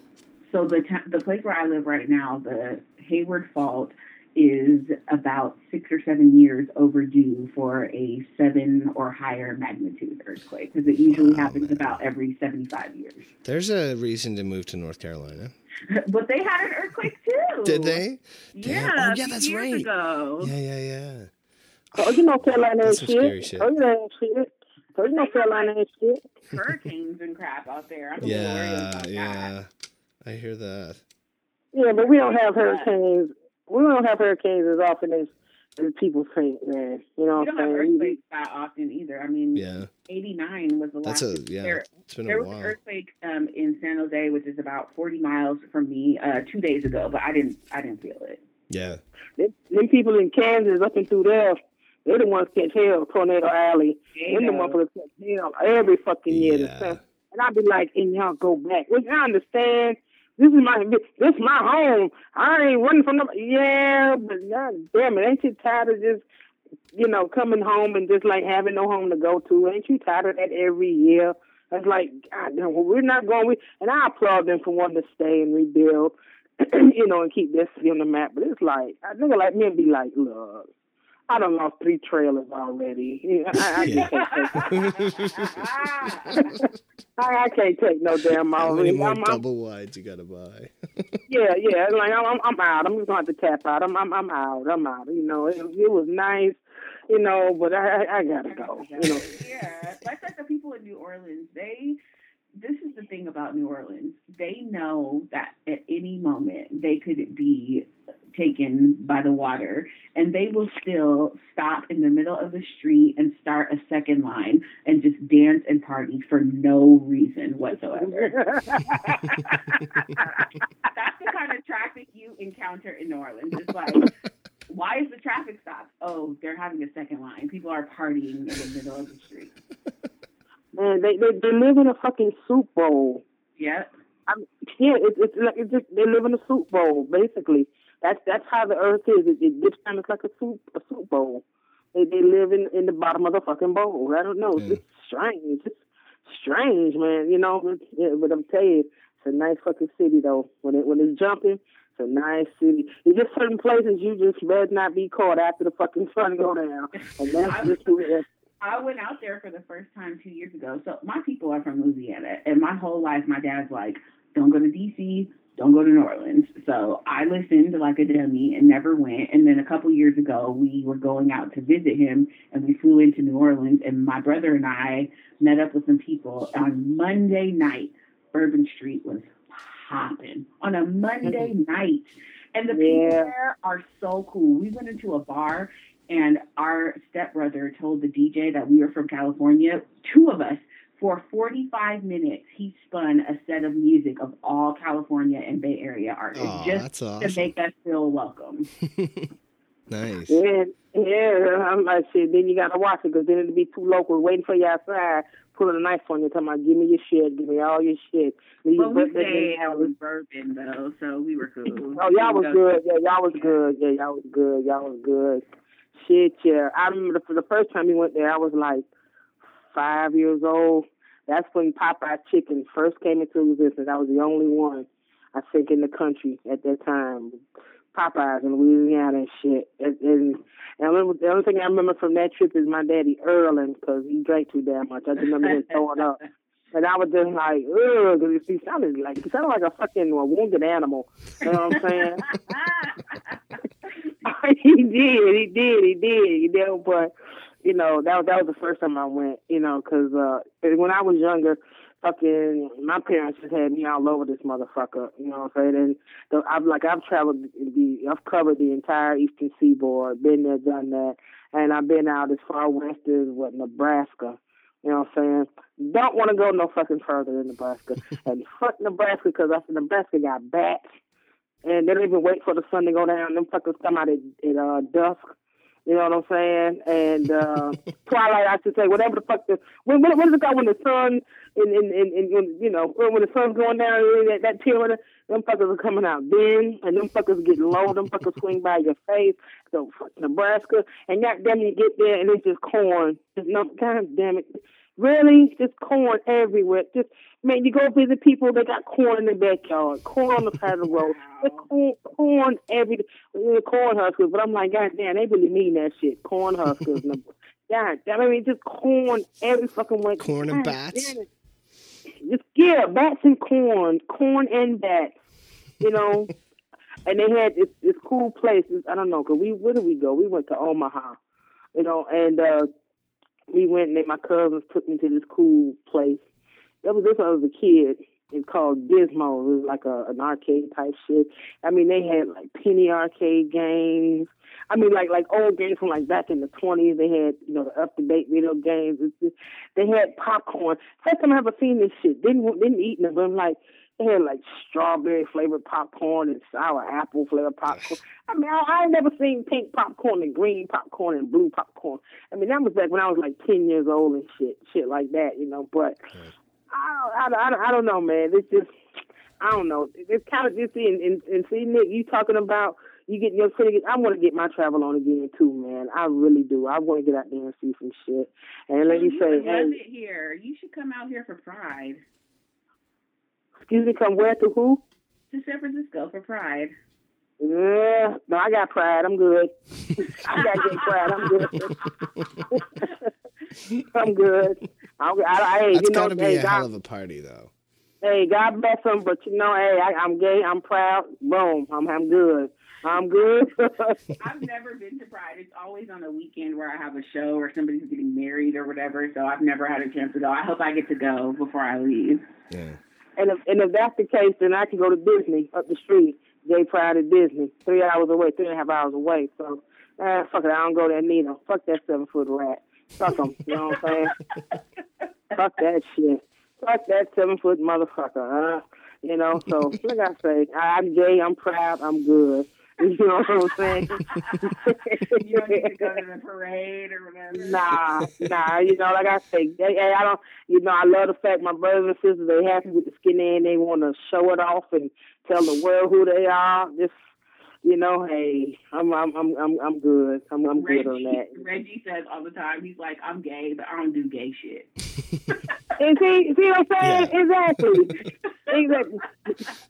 So the ta- the place where I live right now, the Hayward Fault, is about six or seven years overdue for a seven or higher magnitude earthquake because it usually Wow, happens man. about every seventy five years. There's a reason to move to North Carolina. but they had an earthquake too. Did they? Yeah. Damn. Oh, yeah, few that's years right. Ago. Yeah, yeah, yeah. Oh, you know Carolina That's ain't shit. shit. Oh, you know shit. Oh, you know Carolina ain't shit. hurricanes and crap out there. I'm a little worried Yeah, yeah. that. I hear that. Yeah, but we don't have hurricanes. We don't have hurricanes as often as, as people think, man. You know We what don't I'm have earthquakes that often either. I mean, Yeah. 89 was the That's last. a yeah. There, It's been there a was an earthquake um, in San Jose, which is about 40 miles from me, uh, two days ago, but I didn't, I didn't feel it. Yeah. Them, them people in Kansas up and through there, they're the ones catch hell, Tornado Alley. There Them the you go. motherfuckers hell every fucking year. Yeah. And I'd be like, and y'all go back. Which I understand. This is my this is my home. I ain't running from nobody. Yeah, but god damn it, ain't you tired of just you know coming home and just like having no home to go to? Ain't you tired of that every year? It's like, God damn, well, we're not going. We, and I applaud them for wanting to stay and rebuild, you know, and keep their city on the map. But it's like, a nigga like me be like, look, I done lost three trailers already. I, I, just can't take I, I can't take no damn How more. many I'm, more I'm- double wides you gotta buy? yeah, yeah. Like I'm, I'm, I'm out. I'm just gonna have to tap out. I'm, I'm, I'm out. I'm out. You know, it, it was nice, you know, but I, I, I gotta go. You know, yeah, that's like the people in New Orleans. They, this is the thing about New Orleans. They know that at any moment they could be taken by the water, and they will still stop in the middle of the street and start a second line and just dance and party for no reason whatsoever. That's the kind of traffic you encounter in New Orleans. It's like. Why is the traffic stopped? Oh, they're having a second line. People are partying in the middle of the street. man, they, they, they live in a fucking soup bowl. Yep. I mean, yeah, it, it's like it's just they live in a soup bowl basically. That's that's how the earth is. It, it dips down. It's like a soup a soup bowl. They they live in in the bottom of the fucking bowl. I don't know. Hmm. It's Yeah. just strange. It's strange, man. You know, but, yeah, but I'm telling you, it's a nice fucking city though. When it when it's jumping, it's a nice city. There's just certain places you just better not be caught after the fucking sun go down, and that's just who it is. I went out there for the first time two years ago. So my people are from Louisiana, and my whole life, my dad's like, "Don't go to DC, don't go to New Orleans." So I listened like a dummy and never went. And then a couple years ago, we were going out to visit him, and we flew into New Orleans. And my brother and I met up with some people on Monday night. Bourbon Street was popping on a Monday mm-hmm. night. And the people Yeah. there are so cool. We went into a bar and our stepbrother told the DJ that we were from California, two of us, for 45 minutes, he spun a set of music of all California and Bay Area artists Oh, just that's to make us feel welcome. nice. Yeah, yeah. I'm like, shit. Then you gotta watch it because then it'll be two locals waiting for you outside, pulling a knife on you, talking about, "Give me your shit, give me all your shit." Leave Well, we your butt- stayed it was bourbon though, so we were cool. Oh, y'all was good. Yeah, y'all was good. Yeah, y'all was good. Y'all was good. Shit, yeah. I remember the, for the first time we went there, I was like five years old. That's when Popeye Chicken first came into existence. I was the only one, I think, in the country at that time. Popeyes in Louisiana and shit. And, and, and I remember, the only thing I remember from that trip is my daddy Erling because he drank too damn much. I just remember him throwing up. And I was just like, ugh, because he sounded like he sounded like a fucking uh, wounded animal. You know what I'm saying? he did, he did, he did, you know. But you know, that was that was the first time I went. You know, because uh, when I was younger, fucking my parents just had me all over this motherfucker. You know what I'm saying? And the, I've like I've traveled the, I've covered the entire Eastern Seaboard, been there, done that, and I've been out as far west as what Nebraska. You know what I'm saying? Don't want to go no fucking further than Nebraska. and fuck Nebraska because I said Nebraska got bats and they don't even wait for the sun to go down. Them fuckers come out at, at uh, dusk. You know what I'm saying? And uh, twilight, I should say, whatever the fuck. The, when when what is it called when the sun and and and, and when, you know when, when the sun's going down that that period, them fuckers are coming out then, and them fuckers get low. Them fuckers swing by your face. So fuck Nebraska, and goddamn you get there and it's just corn. Just no, god damn it. Really, just corn everywhere. Just man, you go visit people, they got corn in the backyard, corn on the side of the road, corn, corn every, uh, corn huskers. But I'm like, God damn, they really mean that shit, corn huskers. the- God damn, I mean, just corn every fucking way. Corn and God bats? Just yeah, bats and corn, corn and bats. You know, and they had this, this cool places. I don't know, cause we where did we go? We went to Omaha, you know, and uh we went and my cousins took me to this cool place. That was this I was a kid. It's called Gizmo. It was like a an arcade type shit. I mean, they had like penny arcade games. I mean, like like old games from like back in the twenties. They had you know the up to date video games. Just, they had popcorn. First time I ever seen this shit. Didn't didn't eat it, but I'm like they had like strawberry flavored popcorn and sour apple flavored popcorn. I mean, I, I ain't never seen pink popcorn and green popcorn and blue popcorn. I mean, that was back when I was like ten years old and shit, shit like that, you know. But I, don't, I, don't, I, don't, I don't know, man. It's just I don't know. It's kind of just see and, and, and see Nick, you talking about you getting your city. I want to get my travel on again too, man. I really do. I want to get out there and see some shit. And let Well, me you say, would love hey, it here. You should come out here for Pride excuse me, come where to who? to San Francisco for Pride. Yeah, no, I got pride. I'm good. I got gay pride. I'm good. I'm good. I'm, I, I, hey, That's you know, gotta be hey, a God, hell of a party, though. hey, God bless them, but you know, hey, I, I'm gay. I'm proud. Boom. I'm, I'm good. I'm good. I've never been to Pride. It's always on a weekend where I have a show or somebody's getting married or whatever. So I've never had a chance to go. I hope I get to go before I leave. Yeah. And if and if that's the case, then I can go to Disney up the street. Gay Pride at Disney, three hours away, three and a half hours away. So, eh, fuck it, I don't go there neither. Fuck that seven foot rat. Fuck 'em, You know what I'm saying? Fuck that shit. Fuck that seven foot motherfucker. Uh, you know. So like I say, I'm gay. I'm proud. I'm good. You know what I'm saying? You don't need to go to the parade or whatever. Nah, nah. You know, like I say, they, hey, I don't. You know, I love the fact my brothers and sisters they happy with the skinny and they want to show it off and tell the world who they are. Just, you know, hey, I'm, I'm, I'm, I'm, I'm good. I'm, I'm good on that. Reggie says all the time, he's like, I'm gay, but I don't do gay shit. And see, see what I'm saying? Exactly. exactly.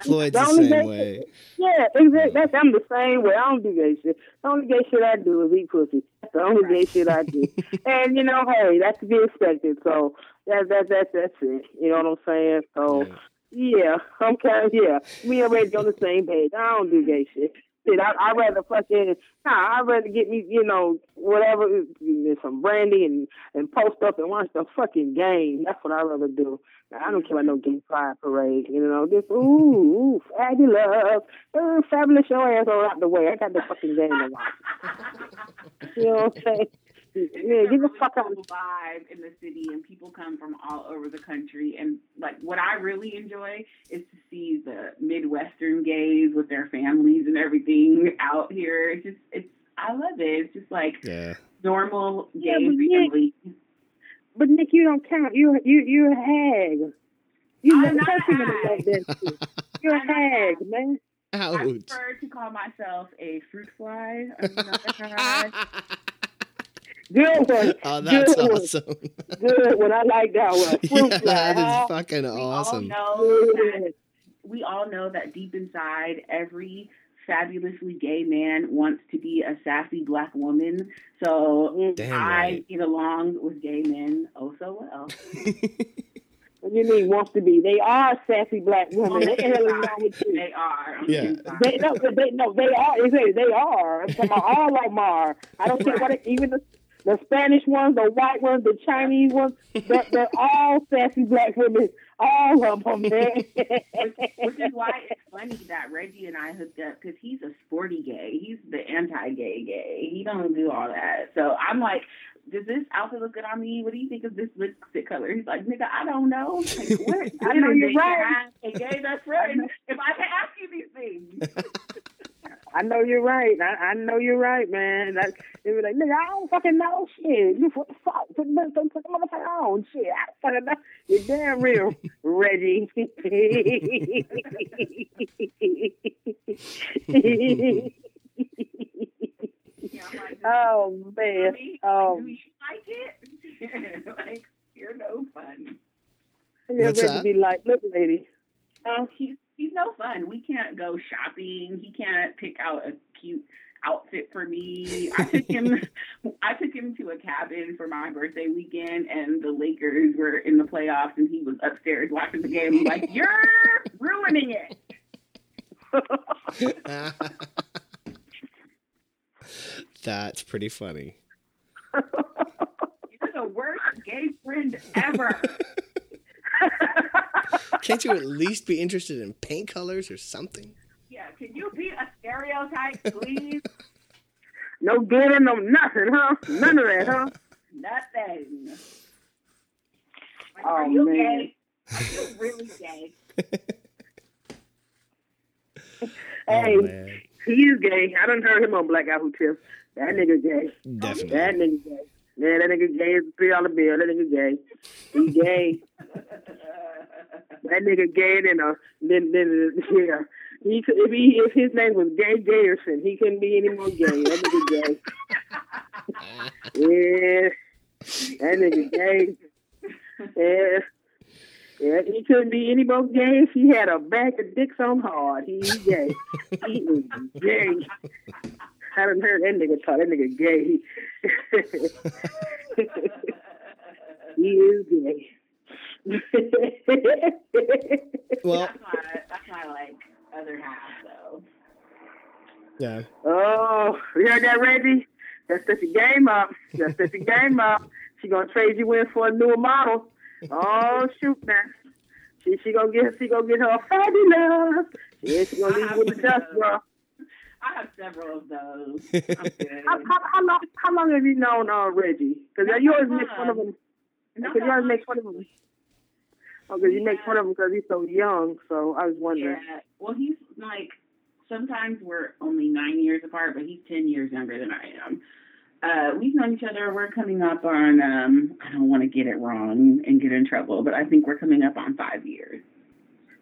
Floyd's The the same gay- way. Yeah, exactly. That's I'm the same way. I don't do gay shit. The only gay shit I do is eat pussy. That's the only gay shit I do. and you know, hey, that's to be expected. So that that that that's it. You know what I'm saying? So yeah, I'm kind of yeah. Me and Reggie on the same page. I don't do gay shit. Shit, I I rather fucking nah. I'd rather get me you know whatever uh, some brandy and and post up and watch the fucking game. That's what I'd rather do. I don't care about no gay pride parade. You know, this ooh, ooh fabulous, ooh, fabulous. Your ass all out the way. I got the fucking game to watch. You know what I'm saying? Yeah, get the fuck out. Cool vibe in the city, and people come from all over the country. And like, what I really enjoy is to see the Midwestern gays with their families and everything out here. It's just, it's, I love it. It's just like Yeah. normal gay Yeah, but Nick- But Nick, you don't count. You you you're a hag. You I'm not a touching it hag. like that. shit. You're a hag, man. I prefer to call myself a fruit fly. I'm not a hag. Good one. Oh, that's Good one. awesome. Good one. I like that one. Fruit yeah, fly, that huh? fucking We all awesome. know that we all know that deep inside, every fabulously gay man wants to be a sassy black woman. So Damn I right. get along with gay men oh so well. What do you mean wants to be? They are sassy black oh, On women. the What the hell is inside, wrong with you? they are. On Yeah. They no, they no, they are. They are. I'm talking about all of them are. I don't care what. It, even the the Spanish ones, the white ones, the Chinese ones. They're, they're all sassy black women. All of them, man. Which is why it's funny that Reggie and I hooked up because he's a sporty gay. He's the anti-gay gay. He don't do all that. So I'm like, does this outfit look good on me? What do you think of this lipstick color? He's like, nigga, I don't know. Like, what? I know you're right. I gay best friend. If I can ask you these things. I know you're right. I, I know you're right, man. That, they were like, nigga, I don't fucking know shit. You what the fuck? Put the put the motherfucker on shit. I don't fucking know. You're damn real, Reggie. Yeah, like, oh man. really? Oh, do you like it? like, you're no fun. yeah, What's Reggie be like, look, lady. Oh, he's he's no fun. We can't go shopping. He can't pick out a cute outfit for me. I took him I took him to a cabin for my birthday weekend and the Lakers were in the playoffs and he was upstairs watching the game. I'm like, You're ruining it. That's pretty funny. You're the worst gay friend ever. Can't you at least be interested in paint colors or something? Yeah, can you be a stereotype, please? No good and no nothing, huh? None of that, huh? Nothing. Like, Oh, are you man. gay? Are you really gay? Hey, Oh man, he's gay. I done heard him on Black Apple Tip. That nigga gay. Definitely. That nigga gay. Yeah, that nigga gay is a three dollar bill. That nigga gay. He gay. that nigga gay than a then then yeah. He could if he if his name was Gay Gayerson, he couldn't be any more gay. That nigga gay. Yeah. That nigga gay. Yeah. Yeah, he couldn't be any more gay if he had a bag of dicks on hard. He's gay. he is gay. I haven't heard that nigga talk. That nigga gay. he is gay. Well, That's my that's my like other half though. yeah. oh, you heard that, Reggie? That's set the game up. That's set the game up. She gonna trade you in for a newer model. Oh shoot, now. She she gonna get she gonna get her a fabulous. Yeah, she gonna leave with the dust, bro. I have several of those. I'm. How, how, how long how long have you known uh, Reggie? Because you always make fun of him. Because you always make fun of him. Oh, because you make fun of him because he's so young. So I was wondering. Yeah. Well, he's like sometimes we're only nine years apart, but he's ten years younger than I am. Uh, we've known each other. We're coming up on. Um, I don't want to get it wrong and get in trouble, but I think we're coming up on five years.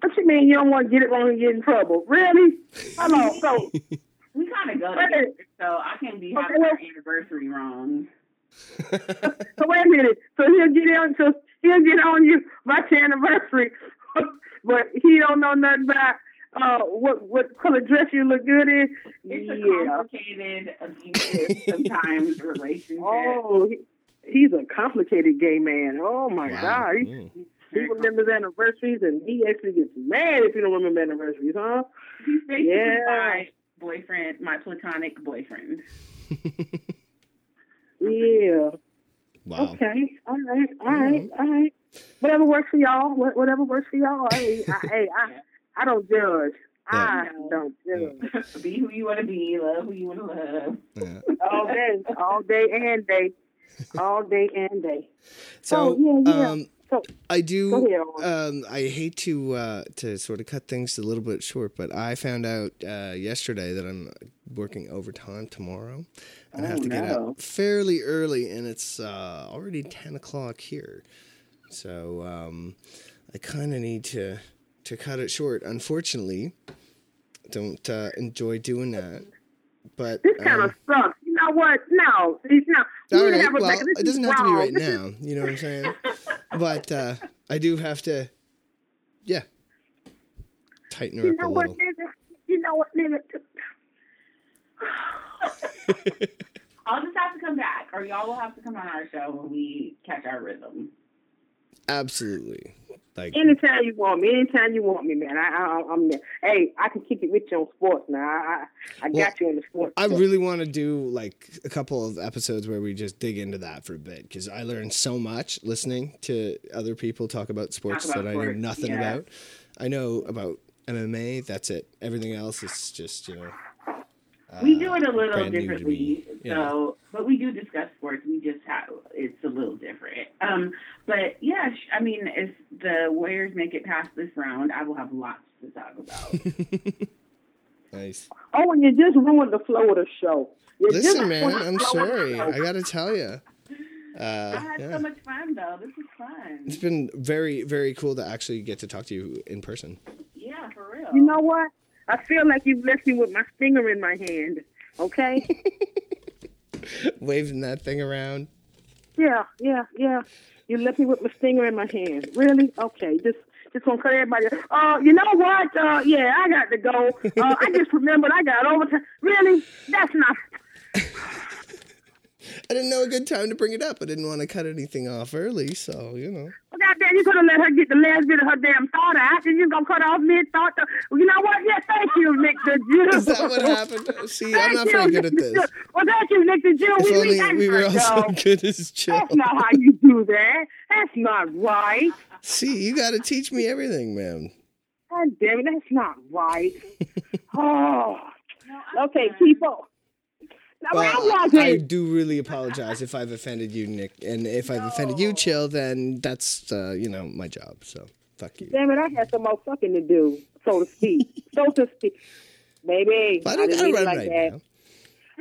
What you mean you don't want to get it wrong and get in trouble? Really? How long? So We kind of go together, so I can't be having Okay. our anniversary wrong. so wait a minute. So he'll get on. So he'll get on you about your anniversary, but he don't know nothing about uh what what color dress you look good in. It's a complicated, abusive, sometimes relationship. Oh, he, he's a complicated gay man. Oh my Wow. God. He, Mm. he remembers anniversaries and he actually gets mad if you don't remember anniversaries, huh? He's basically Yeah. my boyfriend, my platonic boyfriend. Yeah. Wow. Okay. All right. All right. All right. Whatever works for y'all. Whatever works for y'all. Hey, I, hey, I, I don't judge. I don't judge. be who you want to be, love who you want to love. Yeah. All day, all day and day, all day and day. So, Oh, yeah, yeah. um, So I do. Um, I hate to uh, to sort of cut things a little bit short, but I found out uh, yesterday that I'm working overtime tomorrow, and I have Oh, to get up fairly early, and it's uh, already ten o'clock here. So um, I kind of need to to cut it short. Unfortunately, don't uh, enjoy doing that. But This kind um, of sucks. You know what? No, it's not. You all need to right. have Well, like, it doesn't is have to be right now. You know what I'm saying? but uh, I do have to, yeah, tighten her You up a what, little. nigga? You know what, nigga? I'll just have to come back, or y'all will have to come on our show when we catch our rhythm. Absolutely. Like, Anytime you want me, anytime you want me, man. I, I, I'm there. Hey, I can kick it with you on sports now. I, I, I got you on the sports. I stuff. really want to do like a couple of episodes where we just dig into that for a bit because I learned so much listening to other people talk about sports about that I knew nothing yeah. about. I know about MMA. That's it. Everything else is just you know. We uh, do it a little brand new to differently. Yeah. so but we do discuss sports. We just have it's a little different. Um, but yeah, I mean, if the Warriors make it past this round, I will have lots to talk about. Nice. Oh, and you just ruined the flow of the show. You Listen, man, I'm flow of the sorry. I got to tell you. Uh, I Uh, had yeah. so much fun though. This is fun. It's been very, very cool to actually get to talk to you in person. Yeah, for real. You know what? I feel like you've left me with my stinger in my hand. Okay? Waving that thing around. yeah, yeah, yeah. You left me with my stinger in my hand. Really? Okay. Just just gonna cut everybody. Uh, you know what? Uh, yeah, I got to go. Uh, I just remembered I got overtime. Really? That's not. I didn't know a good time to bring it up. I didn't want to cut anything off early, so you know. Well, goddamn, you could have let her get the last bit of her damn thought out. And you gonna cut off mid thought. You know what? Yeah, thank you, Nick the Jew. Is that what happened? See, I'm not you, very good at this. Well, thank you, Nick the Jew. If we, we, only got we were to all so good as Jill. That's not how you do that. That's not right. See, you got to teach me everything, man. God damn it, that's not right. oh, No, okay, people. I'm I do really apologize if I've offended you, Nick, and if I've offended you, Chill. Then that's uh, you know my job. So fuck you. Damn it, I had some more fucking to do, so to speak. so to speak. Baby, But I didn't mean it like right that. now.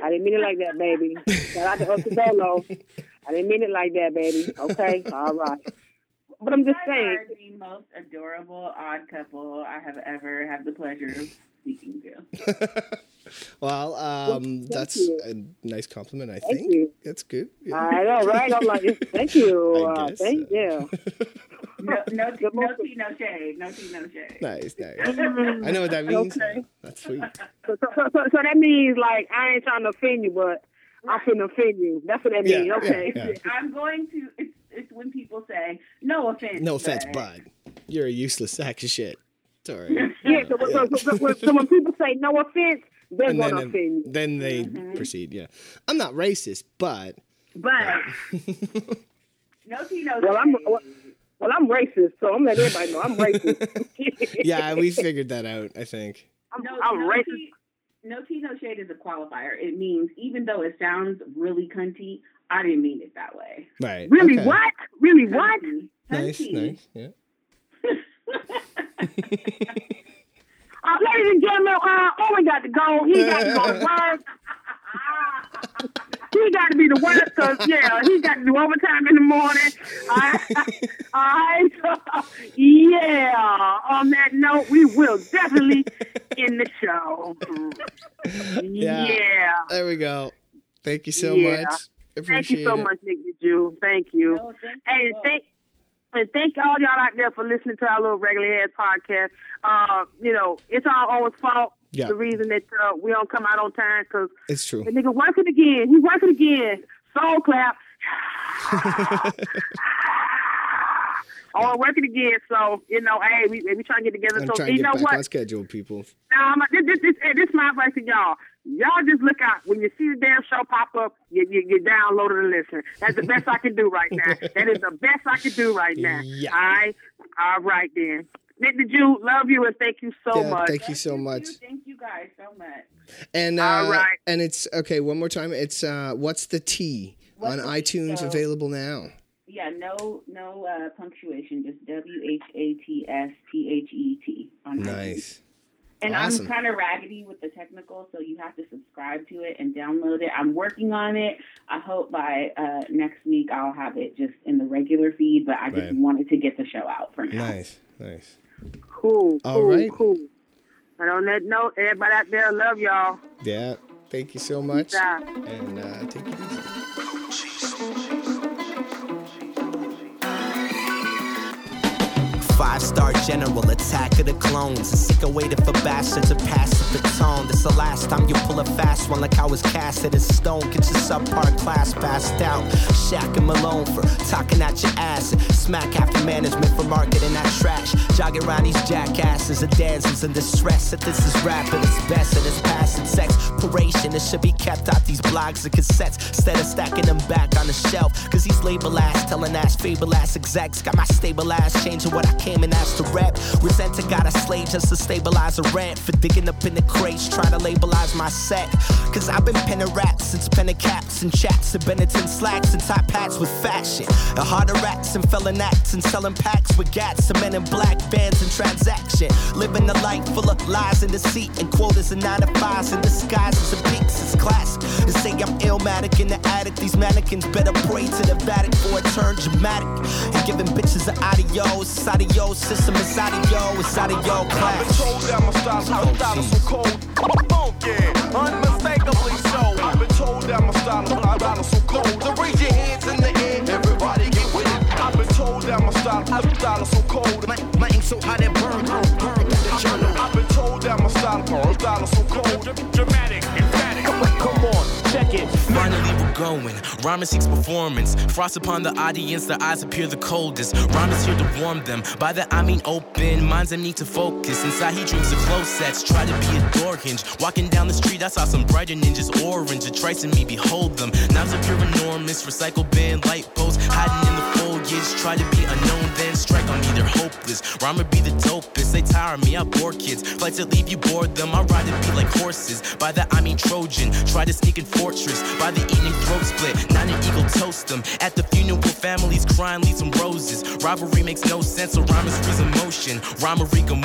I didn't mean it like that, baby. Shout out to Osadolo. I didn't mean it like that, baby. Okay? All right. But I'm just You guys saying, are the most adorable odd couple I have ever had the pleasure of speaking to. well, um, Thank that's you. a nice compliment. I Thank think you. that's good. Yeah. I know, right? I'm like, thank you. I Uh, guess thank so. you. No, no, tea, no tea, no shade. No tea, no shade. Nice, nice. I know what that means. Okay. That's sweet. So, so, so, so that means like I ain't trying to offend you, but I'm finna offend you. That's what that Yeah, means. yeah, Okay. yeah. I'm going to. It's, it's when people say no offense. No offense, but bud. You're a useless sack of shit. Sorry. all right. Yeah. So, so, so, so, so, so when people say no offense, they're And gonna then, offend then they mm-hmm. proceed. Yeah, I'm not racist, but but no tea, no Well, I'm shade. well, well, I'm racist, so I'm letting everybody know I'm racist. yeah, we figured that out. I think. I'm, No, I'm no racist. tea, no tea, no shade is a qualifier. It means even though it sounds really cunty, I didn't mean it that way. Right. Really? okay. What? Really? What? Nice, Cunty. nice. Yeah. Uh, ladies and gentlemen, uh, Owen got to go. He got to go to work. he got to be to work because, yeah, he got to do overtime in the morning. All right. All right. So, yeah. On that note, we will definitely end the show. Yeah. Yeah. There we go. Thank you so Yeah. much. Thank you so it. much, Nick the Jew. Thank you. No, thank you Hey, both. thank and thank all y'all out there for listening to our little regular head podcast. Uh, you know, it's our own fault. Yeah. The reason that uh, we don't come out on time because It's true. the nigga working again. He working again. Soul clap. Oh, working again. So you know, hey, we we trying to get together. I'm so trying to you get know back what? on schedule, people. Now, I'm, this, this, this, this is my advice to y'all. Y'all just look out. When you see the damn show pop up, you, you, you download it and listen. That's the best I can do right now. That is the best I can do right now. Yeah. All right? All right, then. Nick the Jew, love you and thank you so yeah, much. thank you so much. Thank you guys so much. And uh, All right. and it's okay. One more time. It's uh, what's the T What's on the iTunes So- available now. Yeah, no, no uh, punctuation, just W H A T S T H E T on iTunes. Nice. And Awesome. I'm kind of raggedy with the technical, so you have to subscribe to it and download it. I'm working on it. I hope by uh, next week I'll have it just in the regular feed, but I just Right. wanted to get the show out for now. Nice. Nice. Cool, All cool, right. cool. And on that note, everybody out there, love y'all. Yeah. Thank you so much. Bye. And uh, take it easy. Five star general, attack of the clones. Sick of waiting for bastards to pass the baton. This the last time you pull a fast one like I was casted in stone. Get your subpar class passed out. Shaq and Malone for talking at your ass. Smack after management for marketing that trash. Jogging around these jackasses and dancers in distress. If this is rap at its best and it's passing sex. Paration, it should be kept out these blogs and cassettes. Instead of stacking them back on the shelf. Cause these label ass, telling ass, fable ass execs. Got my stable ass changing what I came and asked to. Resent to got a slave just to stabilize a rent. For digging up in the crates, trying to labelize my set. Cause I've been penning raps since penning caps and chats. And Benetton slacks and top hats with fashion. And harder racks and felon acts and selling packs with gats. And men in black bands and transaction. Living a life full of lies and deceit and quotas and nine to fives and disguises and peaks. It's classic. And say I'm illmatic in the attic. These mannequins better pray to the Vatican for it turn dramatic. And giving bitches an adios. It's your system. It's out of yo. It's out of your I've been told that my style, my style is so cold. Funky, unmistakably so. I've been told that my style, my style is so cold. So raise your hands in the air, everybody get with it. I've been told that my style, my style is so cold. My, my ink so hot it burn, burn, burn. I've been told that my style, my style is so cold. Going. Rhyme seeks performance. Frost upon the audience, their eyes appear the coldest. Rhyme is here to warm them. By that I mean open. Minds that need to focus. Inside, he dreams of close sets. Try to be a door hinge. Walking down the street, I saw some brighter ninjas. Orange, a trice in me, behold them. Knives appear enormous. Recycle bin, light posts. Hiding in the foliage. Try to be unknown, then strike on me, they're hopeless. Rhyme would be the dopest. They tire me, I bore kids. Flights that leave you bored them. I ride it be like horses. By that I mean Trojan. Try to sneak in fortress. By the evening throat split. Not an eagle toast them. At the funeral, families crying, leave some roses. Rivalry makes no sense, so rhyme is freezing motion. Rhyme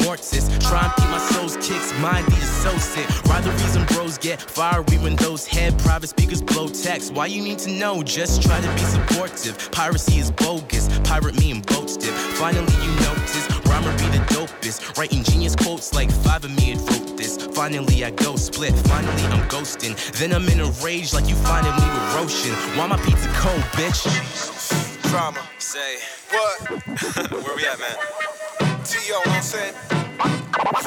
mortis. Try and keep my soul's kicks, mind the associate. Why the reason bros get fiery when those head private speakers blow text. Why you need to know? Just try to be supportive. Piracy is bogus. Pirate me and boat stiff. Finally you notice. Rhymer be the dopest. Writing genius quotes like five of me had wrote this. Finally I go split. Finally I'm ghosting. Then I'm in a rage like you finding me with Roshan. Why my pizza cold, bitch? Drama, say. What? Where we at, man? T.O., know what I'm saying?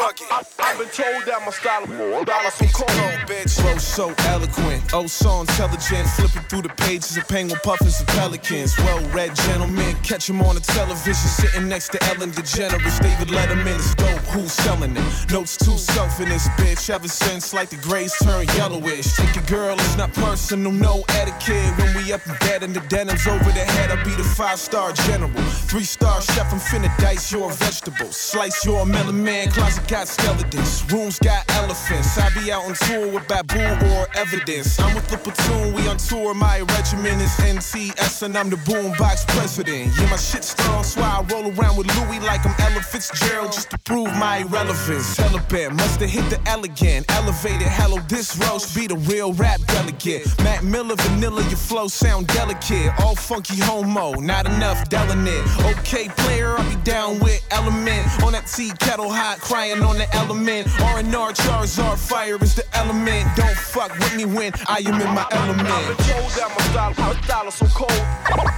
Fuck. I've been told that my style of dollar so Piece cold. bitch. Flow so eloquent, oh so intelligent. Flipping through the pages of penguin puffins and pelicans. Well-read gentlemen, catch 'em on the television, sitting next to Ellen DeGeneres. David Letterman is dope. Who's selling it? Notes to self in this bitch. Ever since like the grays turn yellowish. Take a girl, it's not personal, no etiquette. When we up in bed and the denim's over the head, I'll be the five-star general. Three-star chef, I'm finna dice your vegetables. Slice your melon man, closet got skeletons. Rooms got elephants. I be out on tour with Babu or Evidence. I'm with the platoon, we on tour. My regiment is NTS and I'm the boombox president. Yeah, my shit strong, so I roll around with Louis like I'm Ella Fitzgerald just to prove my irrelevance. Celibate, must have hit the elegant. Elevated, hello, this roast be the real rap delegate. Mac Miller, vanilla, your flow sound delicate. All funky homo, not enough delinate. Okay, player, I'll be down with element. On that tea kettle hot, crying on the element. R&R Charizard fire is the element. Don't fuck with me when I am in my element. I've been told that my style, my style is so cold.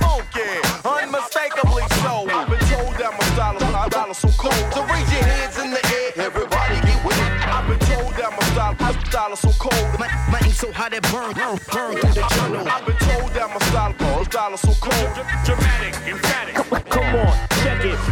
Funky, unmistakably so. I've been told that my style, my style is so cold. So raise your hands in the air, everybody get with it. I've been told that my style, my style is so cold. My, my ink so hot it burn, burn, burn through the journal. I've been told that my style, my style is so cold. Dramatic, emphatic. Come on, check it.